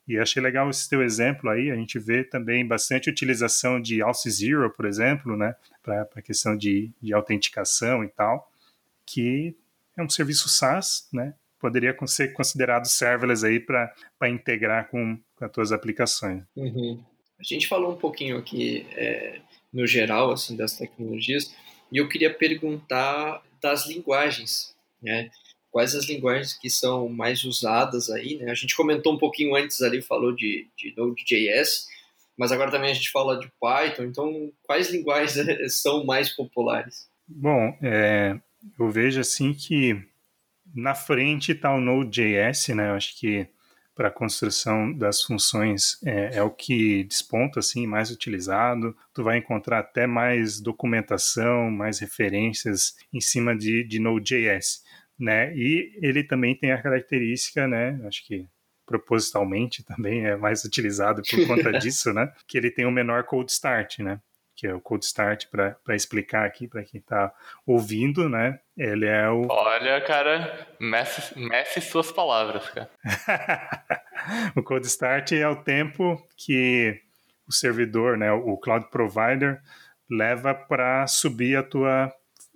E achei legal esse teu exemplo aí. A gente vê também bastante utilização de Alce Zero, por exemplo, né? Para a questão de, de autenticação e tal, que é um serviço SaaS, né? Poderia ser considerado serverless aí para integrar com, com as tuas aplicações. Uhum. A gente falou um pouquinho aqui é, no geral assim das tecnologias e eu queria perguntar das linguagens, né? Quais as linguagens que são mais usadas aí, né? A gente comentou um pouquinho antes ali, falou de, de Node.js, mas agora também a gente fala de Python. Então, quais linguagens são mais populares? Bom, é, eu vejo assim que na frente está o Node.js, né? Eu acho que para a construção das funções é, é, o que desponta assim mais utilizado. Tu vai encontrar até mais documentação, mais referências em cima de, de Node.js, né? E ele também tem a característica, né? Acho que propositalmente também é mais utilizado por conta disso, né? Que ele tem o menor cold start, né? que é o Cold Start, para explicar aqui para quem está ouvindo, né? Ele é o. Olha, cara, mexe, mexe suas palavras, cara. o Cold Start é o tempo que o servidor, né, o cloud provider, leva para subir a tua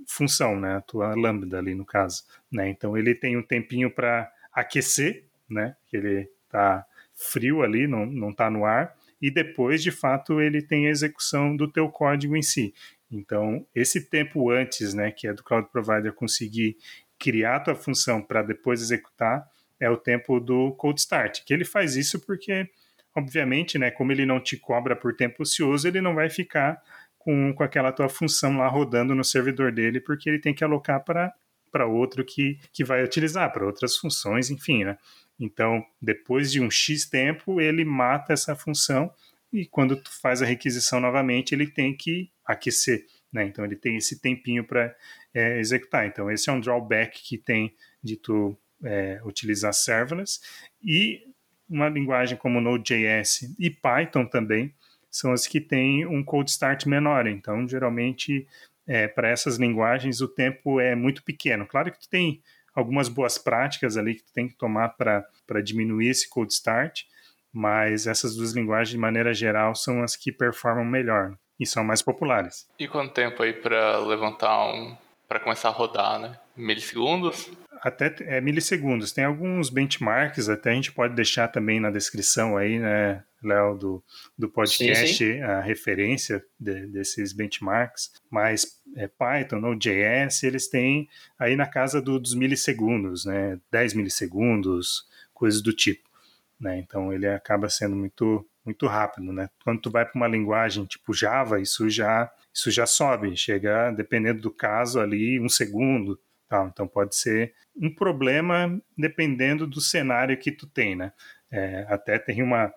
função, né, a tua lambda ali no caso, né? Então ele tem um tempinho para aquecer, né? Que ele está frio ali, não não está no ar e depois, de fato, ele tem a execução do teu código em si. Então, esse tempo antes, né, que é do cloud provider conseguir criar a tua função para depois executar, é o tempo do cold start, que ele faz isso porque, obviamente, né, como ele não te cobra por tempo ocioso, ele não vai ficar com, com aquela tua função lá rodando no servidor dele, porque ele tem que alocar para outro que, que vai utilizar, para outras funções, enfim, né? Então, depois de um X tempo, ele mata essa função e quando tu faz a requisição novamente, ele tem que aquecer, né? Então, ele tem esse tempinho para é, executar. Então, esse é um drawback que tem de tu é, utilizar serverless e uma linguagem como Node.js e Python também são as que têm um cold start menor. Então, geralmente, é, para essas linguagens, o tempo é muito pequeno. Claro que tu tem algumas boas práticas ali que tu tem que tomar para diminuir esse cold start, mas essas duas linguagens, de maneira geral, são as que performam melhor e são mais populares. E quanto tempo aí para levantar um. para começar a rodar, né? Milissegundos? Até é, milissegundos. Tem alguns benchmarks, até a gente pode deixar também na descrição aí, né, Léo, do, do podcast, sim, sim. a referência de, desses benchmarks. Mas é, Python, Node.js, eles têm aí na casa do, dos milissegundos, né? 10 milissegundos, coisas do tipo. Né? Então ele acaba sendo muito muito rápido, né? Quando tu vai para uma linguagem tipo Java, isso já isso já sobe, chega dependendo do caso ali um segundo, tal. Então pode ser um problema dependendo do cenário que tu tem, né? É, até tem uma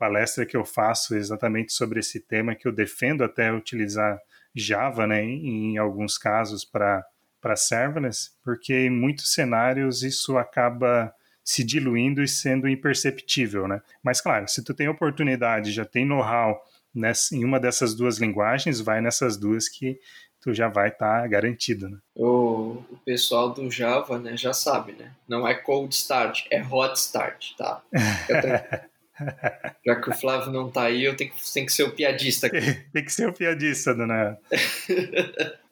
palestra que eu faço exatamente sobre esse tema que eu defendo até utilizar Java, né, em, alguns casos para para serverless, porque em muitos cenários isso acaba se diluindo e sendo imperceptível, né? Mas claro, se tu tem oportunidade, já tem know-how em uma dessas duas linguagens, vai nessas duas que tu já vai estar tá garantido, né? O, o, pessoal do Java, né, já sabe, né? Não é cold start, é hot start, tá? Já que o Flávio não tá aí, eu tenho que, tenho que ser o piadista aqui. tem que ser o piadista, dona.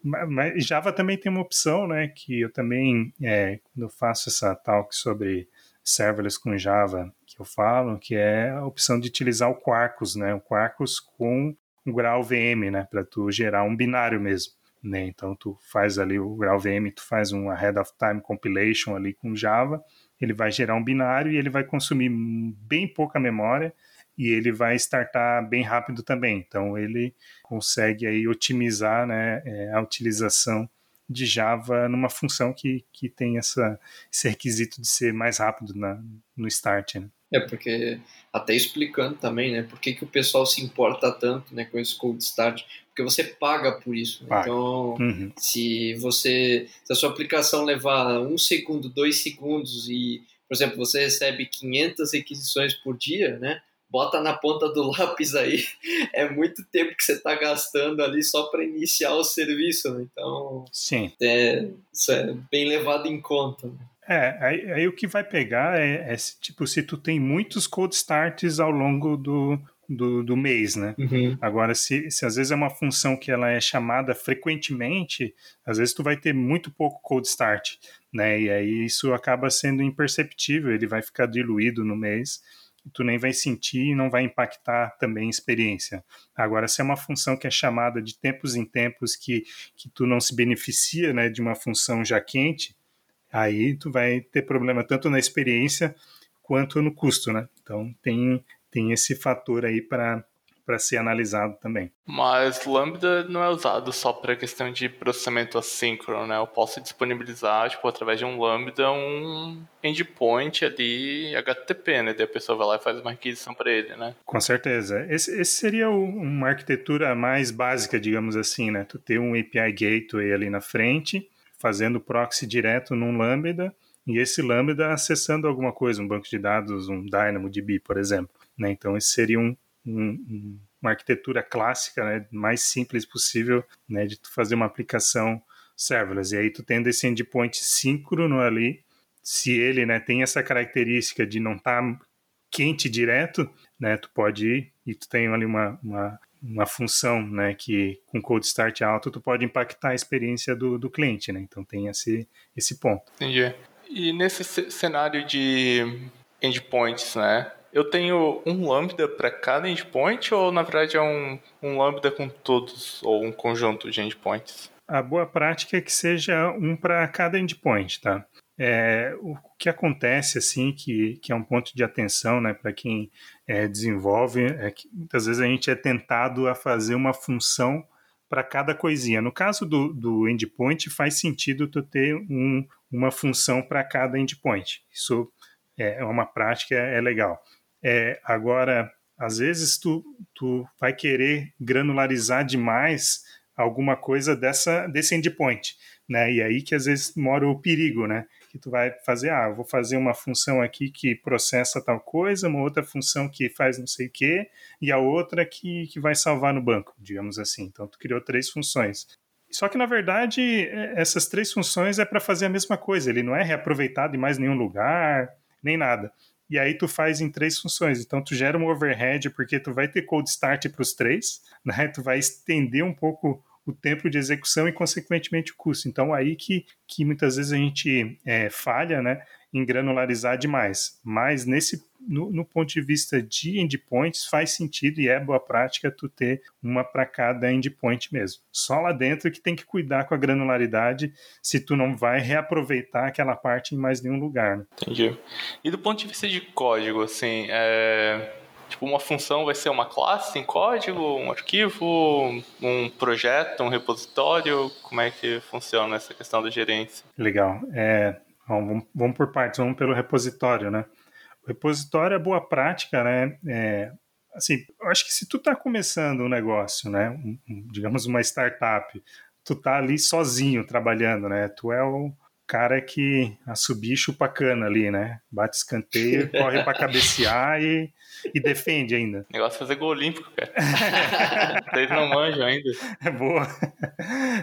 Mas Java também tem uma opção, né? Que eu também, é, quando eu faço essa talk sobre serverless com Java, que eu falo, que é a opção de utilizar o Quarkus, né? O Quarkus com o grau VM, né? Para tu gerar um binário mesmo. Né? Então tu faz ali o grau VM, tu faz um ahead of time compilation ali com Java ele vai gerar um binário e ele vai consumir bem pouca memória e ele vai startar bem rápido também. Então ele consegue aí otimizar né, é, a utilização de Java numa função que, que tem essa, esse requisito de ser mais rápido na, no start. Né? É, porque até explicando também, né, por que, que o pessoal se importa tanto, né, com esse cold start, porque você paga por isso. Né? Então, uhum. se você, se a sua aplicação levar um segundo, dois segundos e, por exemplo, você recebe 500 requisições por dia, né, bota na ponta do lápis aí, é muito tempo que você está gastando ali só para iniciar o serviço, né? então Sim. É, isso é bem levado em conta. Né? É, aí, aí, o que vai pegar é, é, tipo se tu tem muitos cold starts ao longo do, do, do mês, né? Uhum. Agora, se, se às vezes é uma função que ela é chamada frequentemente, às vezes tu vai ter muito pouco cold start, né? E aí isso acaba sendo imperceptível, ele vai ficar diluído no mês tu nem vai sentir e não vai impactar também a experiência. Agora, se é uma função que é chamada de tempos em tempos que, que tu não se beneficia né, de uma função já quente, aí tu vai ter problema tanto na experiência quanto no custo, né? Então tem, tem esse fator aí para para ser analisado também. Mas Lambda não é usado só para questão de processamento assíncrono, né? Eu posso disponibilizar, tipo, através de um Lambda, um endpoint ali HTTP, né? Daí a pessoa vai lá e faz uma requisição para ele, né? Com certeza. Esse, esse seria uma arquitetura mais básica, digamos assim, né? Tu ter um API Gateway ali na frente, fazendo proxy direto num Lambda, e esse Lambda acessando alguma coisa, um banco de dados, um DynamoDB, por exemplo. Né? Então, esse seria um, um, uma arquitetura clássica, né, mais simples possível, né, de tu fazer uma aplicação serverless. E aí tu tendo esse endpoint síncrono ali, se ele, né, tem essa característica de não estar tá quente direto, né, tu pode ir e tu tem ali uma, uma, uma função, né, que com cold start alto tu pode impactar a experiência do, do cliente, né, então tem esse, esse ponto. Entendi. E nesse cenário de endpoints, né, eu tenho um lambda para cada endpoint ou na verdade é um, um lambda com todos ou um conjunto de endpoints? A boa prática é que seja um para cada endpoint, tá? É, o que acontece assim que, que é um ponto de atenção né, para quem é, desenvolve é que muitas vezes a gente é tentado a fazer uma função para cada coisinha. No caso do, do endpoint, faz sentido tu ter um, uma função para cada endpoint. Isso é, é uma prática, é legal. É, agora, às vezes tu, tu vai querer granularizar demais alguma coisa dessa desse endpoint, né? E aí que às vezes mora o perigo, né? Que tu vai fazer, ah, vou fazer uma função aqui que processa tal coisa, uma outra função que faz não sei o quê, e a outra que, que vai salvar no banco, digamos assim. Então tu criou três funções. Só que na verdade é, essas três funções é para fazer a mesma coisa, ele não é reaproveitado em mais nenhum lugar, nem nada e aí tu faz em três funções. Então tu gera um overhead porque tu vai ter cold start para os três, né? Tu vai estender um pouco o tempo de execução e consequentemente o custo. Então aí que, que muitas vezes a gente é, falha, né? Em granularizar demais. Mas nesse no, no, ponto de vista de endpoints, faz sentido e é boa prática tu ter uma para cada endpoint mesmo. Só lá dentro que tem que cuidar com a granularidade se tu não vai reaproveitar aquela parte em mais nenhum lugar. Né? Entendi. E do ponto de vista de código, assim, é... Tipo, uma função vai ser uma classe em código, um arquivo, um projeto, um repositório? Como é que funciona essa questão da gerência? Legal. É, vamos, vamos por partes, vamos pelo repositório, né? repositório é boa prática, né? É, assim, eu acho que se tu tá começando um negócio, né? Um, um, digamos uma startup, tu tá ali sozinho trabalhando, né? Tu é o cara que assobia chupa cana ali, né? Bate escanteio, corre para cabecear e, e defende ainda. O negócio é fazer gol olímpico, cara. Vocês não manjam ainda. É boa.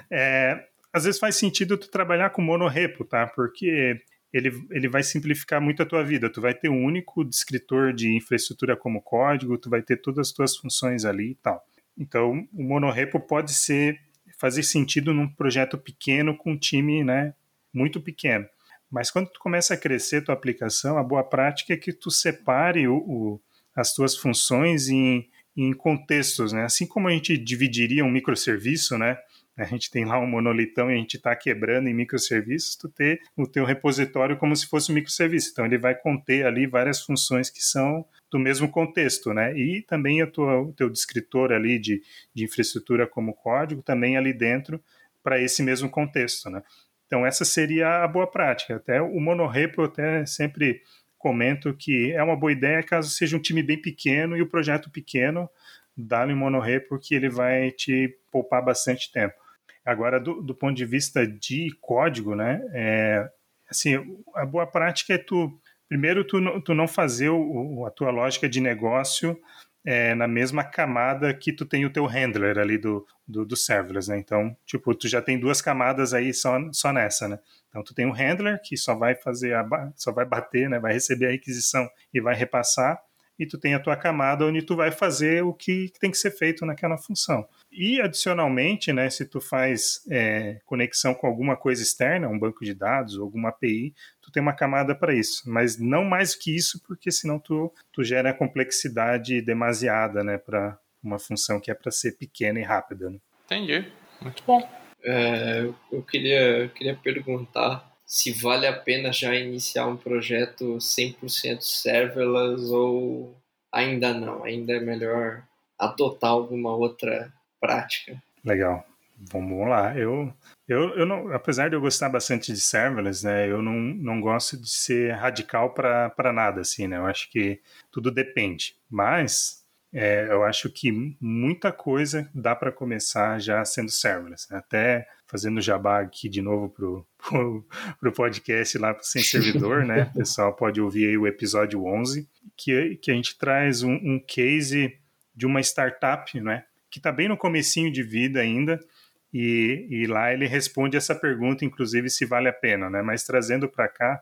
É, às vezes faz sentido tu trabalhar com monorepo, tá? Porque ele, ele vai simplificar muito a tua vida. Tu vai ter um único descritor de infraestrutura como código, tu vai ter todas as tuas funções ali e tal. Então, o monorepo pode ser fazer sentido num projeto pequeno com um time, né, muito pequeno. Mas quando tu começa a crescer tua aplicação, a boa prática é que tu separe o, o as tuas funções em, em contextos, né? Assim como a gente dividiria um microserviço, né? A gente tem lá um monolitão e a gente está quebrando em microserviços, tu ter o teu repositório como se fosse um microserviço. Então ele vai conter ali várias funções que são do mesmo contexto, né? E também a tua, o teu descritor ali de, de infraestrutura como código também ali dentro para esse mesmo contexto, né? Então essa seria a boa prática. Até o monorepo eu até sempre comento que é uma boa ideia caso seja um time bem pequeno e o projeto pequeno, dá-lhe um monorê porque ele vai te poupar bastante tempo. Agora, do, do ponto de vista de código, né, é, assim, a boa prática é tu, primeiro, tu, tu não fazer o, a tua lógica de negócio é, na mesma camada que tu tem o teu handler ali do, do, do serverless, né? Então, tipo, tu já tem duas camadas aí só, só nessa, né? Então, tu tem um handler que só vai fazer, a, só vai bater, né? Vai receber a requisição e vai repassar e tu tem a tua camada onde tu vai fazer o que tem que ser feito naquela função. E adicionalmente, né, se tu faz é, conexão com alguma coisa externa, um banco de dados, alguma API, tu tem uma camada para isso. Mas não mais que isso, porque senão tu, tu gera complexidade demasiada, né, para uma função que é para ser pequena e rápida. Né? Entendi. Muito bom. É, eu queria, queria perguntar se vale a pena já iniciar um projeto 100% serverless ou ainda não, ainda é melhor adotar alguma outra prática. Legal. Vamos lá. Eu, eu, eu não, apesar de eu gostar bastante de serverless, né, eu não, não gosto de ser radical para nada, assim, né? Eu acho que tudo depende. Mas é, eu acho que muita coisa dá para começar já sendo serverless. Né? Até fazendo jabá aqui de novo pro, pro, pro podcast lá Sem Servidor, né? O pessoal pode ouvir aí o episódio 11, que, que a gente traz um, um case de uma startup, né? Que está bem no comecinho de vida ainda, e, e, lá ele responde essa pergunta, inclusive, se vale a pena, né? Mas trazendo para cá,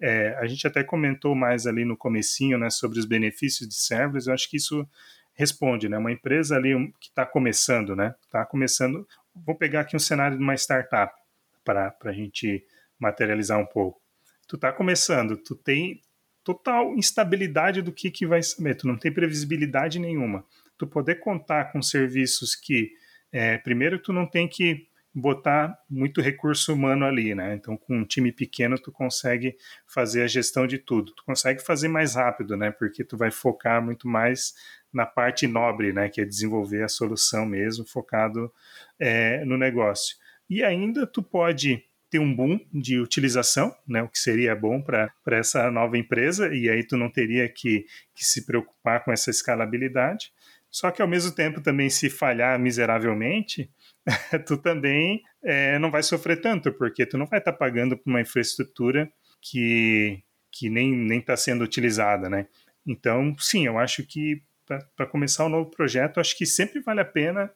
é, a gente até comentou mais ali no comecinho, né, sobre os benefícios de serverless. Eu acho que isso responde, né? Uma empresa ali que está começando, né? Está começando. Vou pegar aqui um cenário de uma startup para a gente materializar um pouco. Tu está começando, tu tem total instabilidade do que, que vai saber, tu não tem previsibilidade nenhuma. Tu poder contar com serviços que, é, primeiro, tu não tem que botar muito recurso humano ali, né? Então, com um time pequeno, tu consegue fazer a gestão de tudo. Tu consegue fazer mais rápido, né? Porque tu vai focar muito mais na parte nobre, né? Que é desenvolver a solução mesmo, focado é, no negócio. E ainda tu pode ter um boom de utilização, né, o que seria bom para essa nova empresa, e aí tu não teria que, que se preocupar com essa escalabilidade. Só que ao mesmo tempo também se falhar miseravelmente, tu também é, não vai sofrer tanto, porque tu não vai estar tá pagando por uma infraestrutura que, que nem está sendo utilizada, né? Então, sim, eu acho que para começar um novo projeto, acho que sempre vale a pena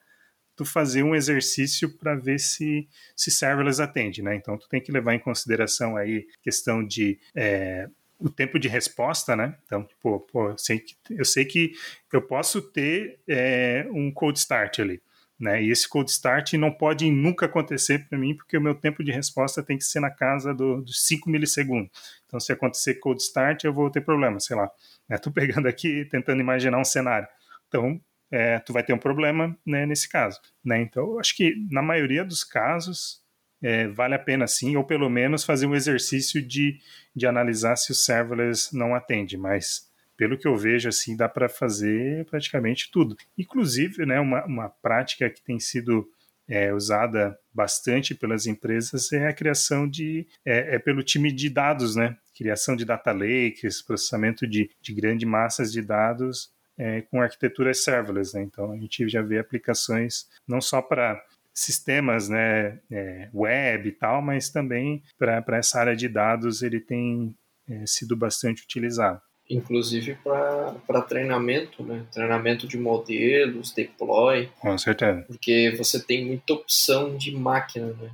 tu fazer um exercício para ver se se serverless atende, né? Então, tu tem que levar em consideração aí questão de é, o tempo de resposta, né? Então, tipo, pô, eu sei que, eu, sei que eu posso ter é, um cold start ali. Né? E esse cold start não pode nunca acontecer para mim, porque o meu tempo de resposta tem que ser na casa do, dos 5 milissegundos. Então, se acontecer cold start, eu vou ter problema, sei lá. Estou né? pegando aqui, tentando imaginar um cenário. Então, é, tu vai ter um problema né, nesse caso. Né? Então, acho que na maioria dos casos, é, vale a pena sim, ou pelo menos fazer um exercício de, de analisar se o serverless não atende, mas pelo que eu vejo, assim, dá para fazer praticamente tudo. Inclusive, né, uma, uma prática que tem sido é, usada bastante pelas empresas é a criação de é, é, pelo time de dados, né? Criação de data lakes, processamento de, de grandes massas de dados é, com arquiteturas serverless, né? Então a gente já vê aplicações não só para sistemas, né, é, web e tal, mas também para essa área de dados ele tem é, sido bastante utilizado inclusive para treinamento, né? Treinamento de modelos, deploy. Com certeza. Porque você tem muita opção de máquina, né?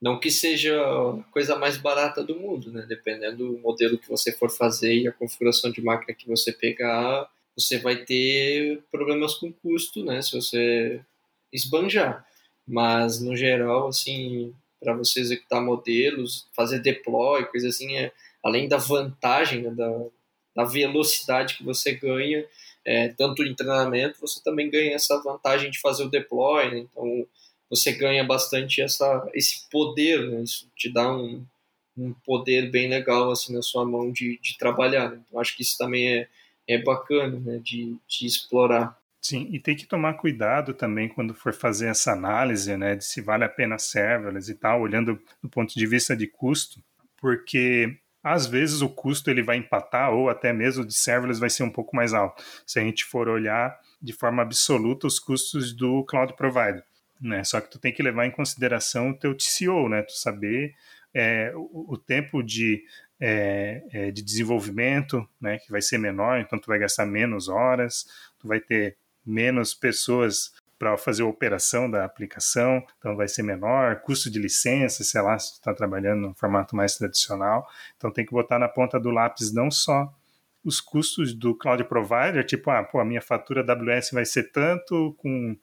Não que seja a coisa mais barata do mundo, né? Dependendo do modelo que você for fazer e a configuração de máquina que você pegar, você vai ter problemas com custo, né? Se você esbanjar. Mas, no geral, assim, para você executar modelos, fazer deploy, coisa assim, é, além da vantagem né, da, da velocidade que você ganha, é, tanto em treinamento, você também ganha essa vantagem de fazer o deploy, né? então você ganha bastante essa, esse poder, né? isso te dá um, um poder bem legal assim na sua mão de, de trabalhar. Né? Então acho que isso também é, é bacana né? de, de explorar. Sim, e tem que tomar cuidado também quando for fazer essa análise, né, de se vale a pena serverless e tal, olhando do ponto de vista de custo, porque às vezes o custo ele vai empatar ou até mesmo de serverless vai ser um pouco mais alto. Se a gente for olhar de forma absoluta os custos do cloud provider, né? Só que tu tem que levar em consideração o teu TCO, né? Tu saber é, o, o, tempo de, é, é, de desenvolvimento, né? Que vai ser menor, então tu vai gastar menos horas, tu vai ter menos pessoas para fazer a operação da aplicação, então vai ser menor, custo de licença, sei lá, se está trabalhando no formato mais tradicional, então tem que botar na ponta do lápis não só os custos do cloud provider, tipo, ah, pô, a minha fatura AWS vai ser tanto com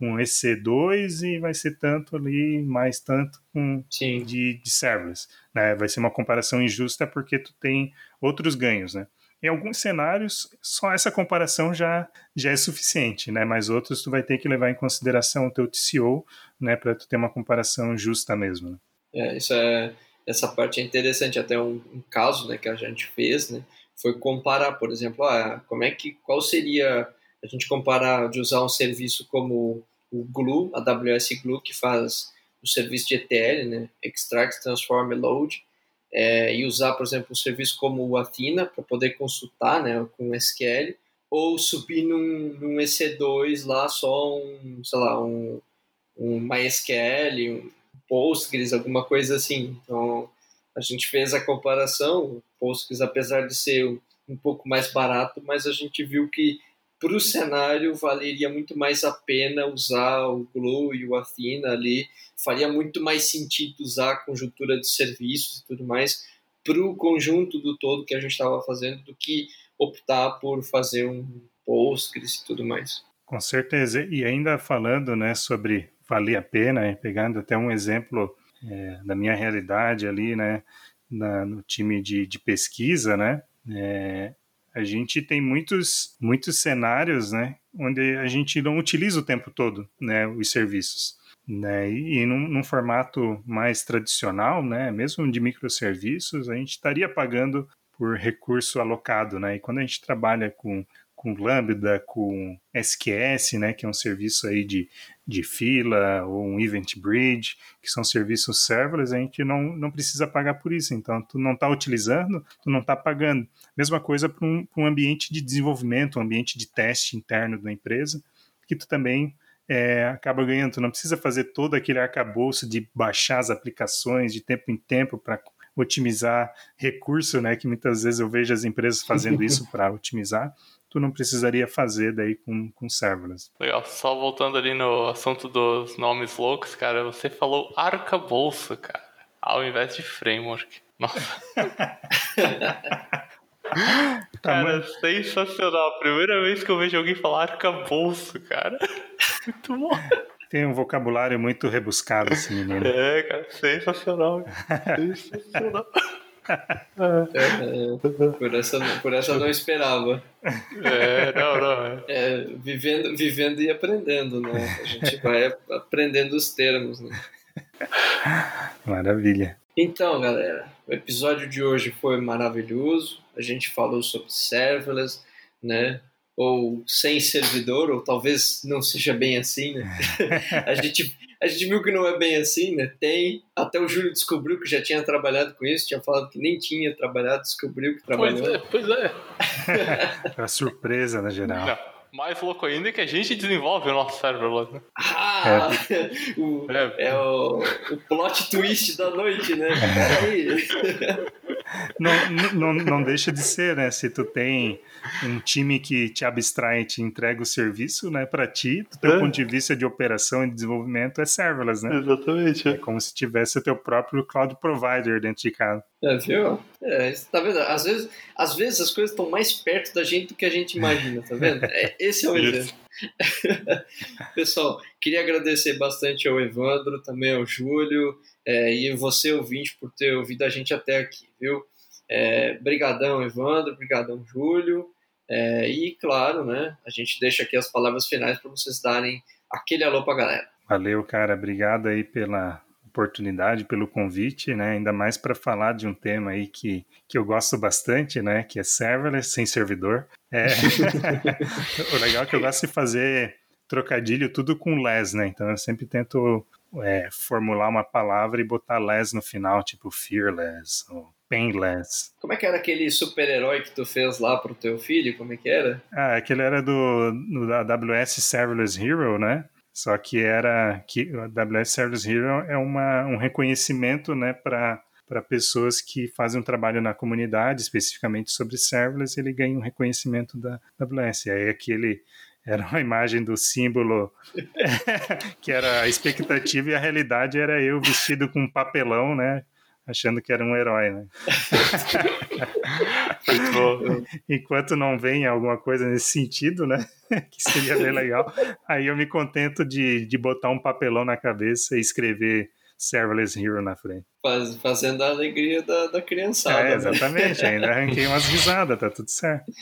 com EC2 e vai ser tanto ali, mais tanto com de, de serverless. Né? Vai ser uma comparação injusta porque tu tem outros ganhos, né? Em alguns cenários, só essa comparação já, já é suficiente, né? Mas outros tu vai ter que levar em consideração o teu TCO, né? Para tu ter uma comparação justa mesmo. Né? É, isso é, essa parte é interessante. Até um, um, caso, né, que a gente fez, né? Foi comparar, por exemplo, ah, como é que, qual seria a gente comparar de usar um serviço como o Glue, a AWS Glue, que faz o serviço de ETL, né? Extract, Transform, Load, é, e usar, por exemplo, um serviço como o Athena para poder consultar né, com SQL, ou subir num, num EC2 lá só um, sei lá, um, um MySQL, um Postgres, alguma coisa assim. Então, a gente fez a comparação, o Postgres, apesar de ser um, um pouco mais barato, mas a gente viu que para o cenário valeria muito mais a pena usar o Glow e o Athena ali, faria muito mais sentido usar a conjuntura de serviços e tudo mais para o conjunto do todo que a gente estava fazendo do que optar por fazer um Postgres e tudo mais. Com certeza. E ainda falando né, sobre valer a pena, pegando até um exemplo é, da minha realidade ali, né, na, no time de, de pesquisa, né, é, a gente tem muitos, muitos cenários, né, onde a gente não utiliza o tempo todo, né, os serviços. Né, e num, num formato mais tradicional, né, mesmo de microserviços, a gente estaria pagando por recurso alocado, né? E quando a gente trabalha com com Lambda, com SQS, né, que é um serviço aí de, de fila, ou um Event Bridge, que são serviços serverless, a gente não, não precisa pagar por isso. Então, tu não está utilizando, tu não está pagando. Mesma coisa para um, um ambiente de desenvolvimento, um ambiente de teste interno da empresa, que tu também é, acaba ganhando. Tu não precisa fazer todo aquele arcabouço de baixar as aplicações de tempo em tempo para otimizar recurso, né? Que muitas vezes eu vejo as empresas fazendo isso para otimizar tu não precisaria fazer daí com, com serverless. Legal, só voltando ali no assunto dos nomes loucos, cara, você falou arcabouço, cara, ao invés de framework. Nossa. cara, sensacional. Primeira vez que eu vejo alguém falar arcabouço, cara. Muito bom. Tem um vocabulário muito rebuscado, esse menino. É, cara, sensacional. sensacional. É, por, essa, por essa não esperava. É, não, não. É. é. vivendo, vivendo e aprendendo, né? A gente vai aprendendo os termos, né? Maravilha. Então, galera, o episódio de hoje foi maravilhoso. A gente falou sobre serverless, né? Ou sem servidor, ou talvez não seja bem assim, né? a gente a gente viu que não é bem assim, né? Tem. Até o Júlio descobriu que já tinha trabalhado com isso, tinha falado que nem tinha trabalhado, descobriu que trabalhou. Pois é, pois é. Uma surpresa, na geral. Não. Mais louco ainda é que a gente desenvolve o nosso cérebro né? Ah! É, o, é. é o, o plot twist da noite, né? Peraí. Não, não, não deixa de ser, né? Se tu tem um time que te abstrai e te entrega o serviço, né, para ti, do teu é. ponto de vista de operação e desenvolvimento, é serverless, né? Exatamente. É como se tivesse o teu próprio cloud provider dentro de casa. É, viu? É, tá vendo? Às vezes, às vezes as coisas estão mais perto da gente do que a gente imagina, tá vendo? É, esse é o exemplo. Pessoal, queria agradecer bastante ao Evandro, também ao Júlio, é, e você, ouvinte, por ter ouvido a gente até aqui, viu? É, brigadão, Evandro, brigadão, Júlio. É, e, claro, né, a gente deixa aqui as palavras finais para vocês darem aquele alô para a galera. Valeu, cara. Obrigado aí pela oportunidade, pelo convite, né? Ainda mais para falar de um tema aí que, que eu gosto bastante, né? Que é serverless sem servidor. É... o legal é que eu gosto de fazer trocadilho tudo com less, né? Então eu sempre tento é, formular uma palavra e botar less no final, tipo fearless, ou Painless. Como é que era aquele super-herói que tu fez lá pro teu filho? Como é que era? Ah, aquele era do, do AWS Serverless Hero, né? Só que era que o AWS Serverless Hero é uma, um reconhecimento, né, para para pessoas que fazem um trabalho na comunidade, especificamente sobre serverless, ele ganha um reconhecimento da AWS. Aí aquele era uma imagem do símbolo que era a expectativa e a realidade era eu vestido com um papelão, né? Achando que era um herói, né? Enquanto não vem alguma coisa nesse sentido, né? que seria bem legal. Aí eu me contento de, de botar um papelão na cabeça e escrever Serverless Hero na frente. Faz, fazendo a alegria da, da criançada. É, né? exatamente. Né? Ainda arranquei umas risadas, tá tudo certo.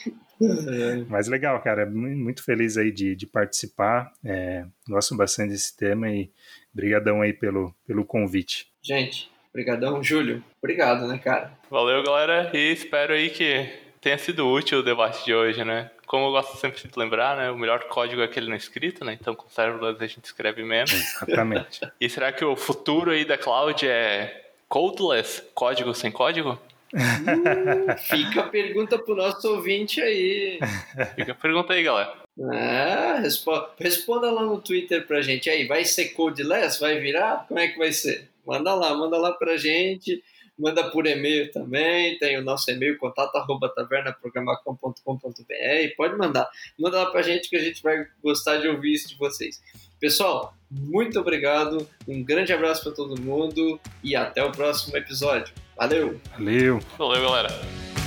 É. Mas legal, cara. Muito feliz aí de, de participar. É, gosto bastante desse tema e brigadão aí pelo, pelo convite. Gente, brigadão, Júlio. Obrigado, né, cara? Valeu, galera. E espero aí que tenha sido útil o debate de hoje, né? Como eu gosto sempre de lembrar, né? O melhor código é aquele não escrito, né? Então com serverless a gente escreve menos. Exatamente. e será que o futuro aí da cloud é codeless, código sem código? Uh, fica a pergunta pro nosso ouvinte aí. Fica a pergunta aí, galera. Ah, responda, responda lá no Twitter pra gente. Aí, vai ser codeless? Vai virar? Como é que vai ser? Manda lá, manda lá pra gente manda por e-mail também, tem o nosso e-mail contato@tavernaprogramacom.com.br, pode mandar. Manda lá pra gente que a gente vai gostar de ouvir isso de vocês. Pessoal, muito obrigado, um grande abraço para todo mundo e até o próximo episódio. Valeu. Valeu. Valeu, galera.